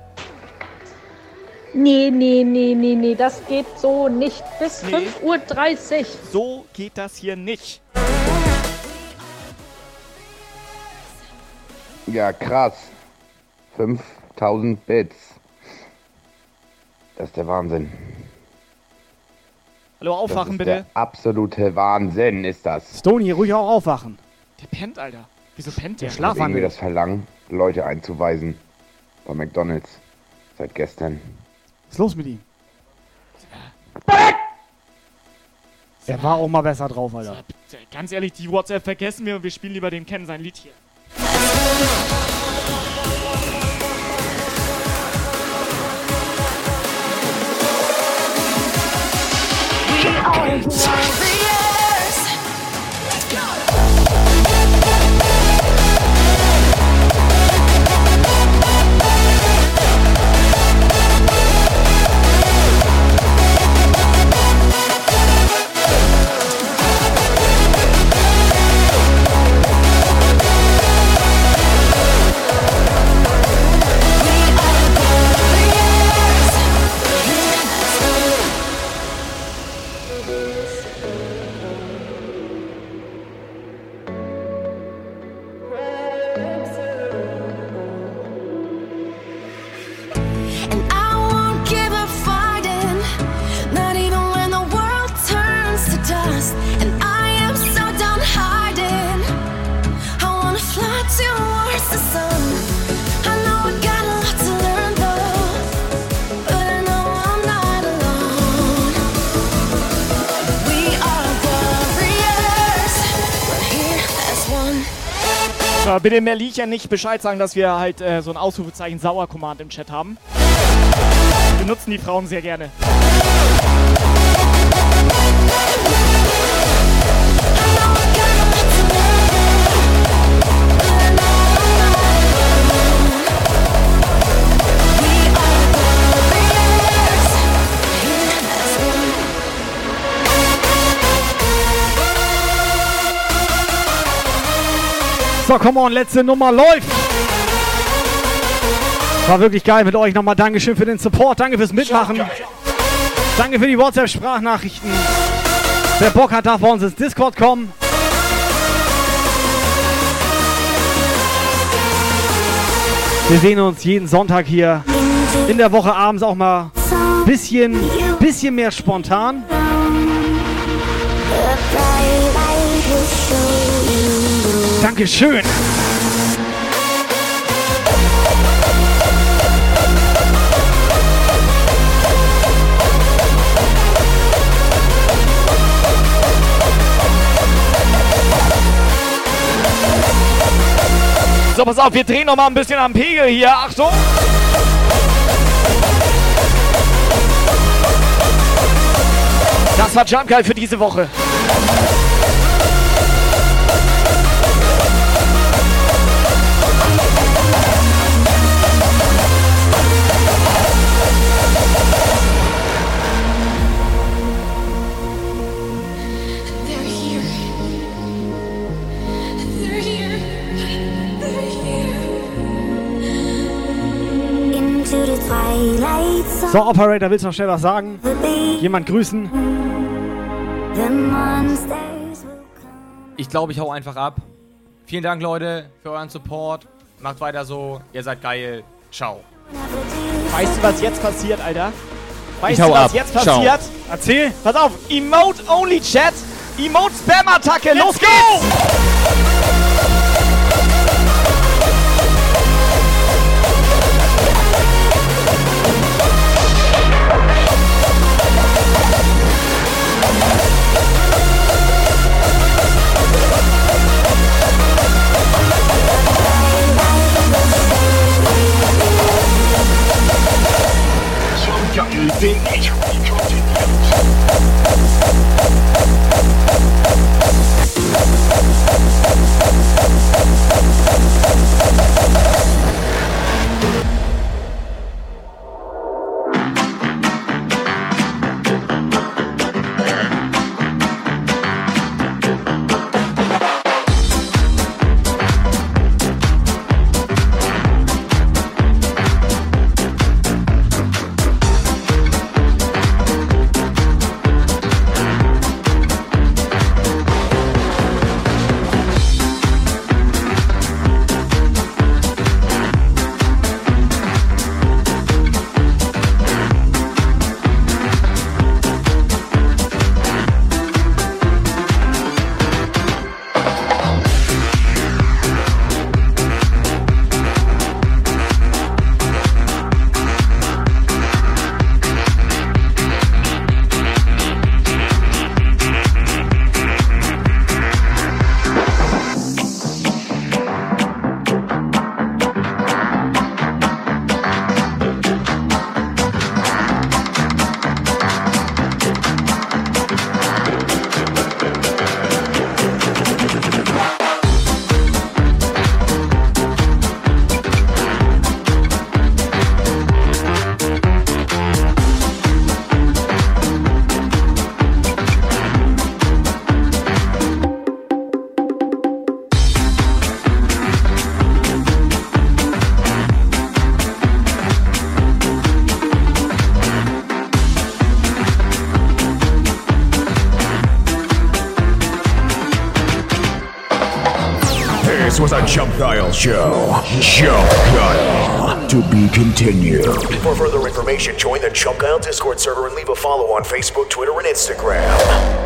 Nee, nee, nee, nee, nee, das geht so nicht. Bis Nee. 5.30 Uhr. So geht das hier nicht. Ja, krass. 5000 Bits. Das ist der Wahnsinn. Hallo, das aufwachen ist bitte. Der absolute Wahnsinn ist das. Stony, ruhig auch aufwachen. Der pennt, Alter. Wieso pennt der? Ich habe irgendwie das Verlangen, Leute einzuweisen. Bei McDonalds. Seit gestern. Was ist los mit ihm? Der war auch mal besser drauf, Alter. Ganz ehrlich, die WhatsApp vergessen wir und wir spielen lieber den Ken sein Lied hier. And Bitte Merlicher nicht Bescheid sagen, dass wir halt äh, so ein Ausrufezeichen Sauer-Command im Chat haben. benutzen die Frauen sehr gerne. So, come on, letzte Nummer läuft. War wirklich geil mit euch. Nochmal Dankeschön für den Support. Danke fürs Mitmachen. Danke für die WhatsApp-Sprachnachrichten. Wer Bock hat, darf bei uns ins Discord kommen. Wir sehen uns jeden Sonntag hier in der Woche abends auch mal bisschen, bisschen mehr spontan. Dankeschön. So, pass auf, wir drehen noch mal ein bisschen am Pegel hier. Achtung! Das war Jump Guy für diese Woche. So, Operator, willst du noch schnell was sagen? Jemand grüßen? Ich glaube, ich hau einfach ab. Vielen Dank, Leute, für euren Support. Macht weiter so. Ihr seid geil. Ciao. Weißt du, was jetzt passiert, Alter? Weißt Ich hau du, was ab. jetzt Ciao. passiert? Erzähl. Pass auf. Emote Only Chat. Emote Spam Attacke. Los geht's! This Jump show. Jump Dial. To be continued. For further information, join the Chunk Kyle Discord server and leave a follow on Facebook, Twitter, and Instagram.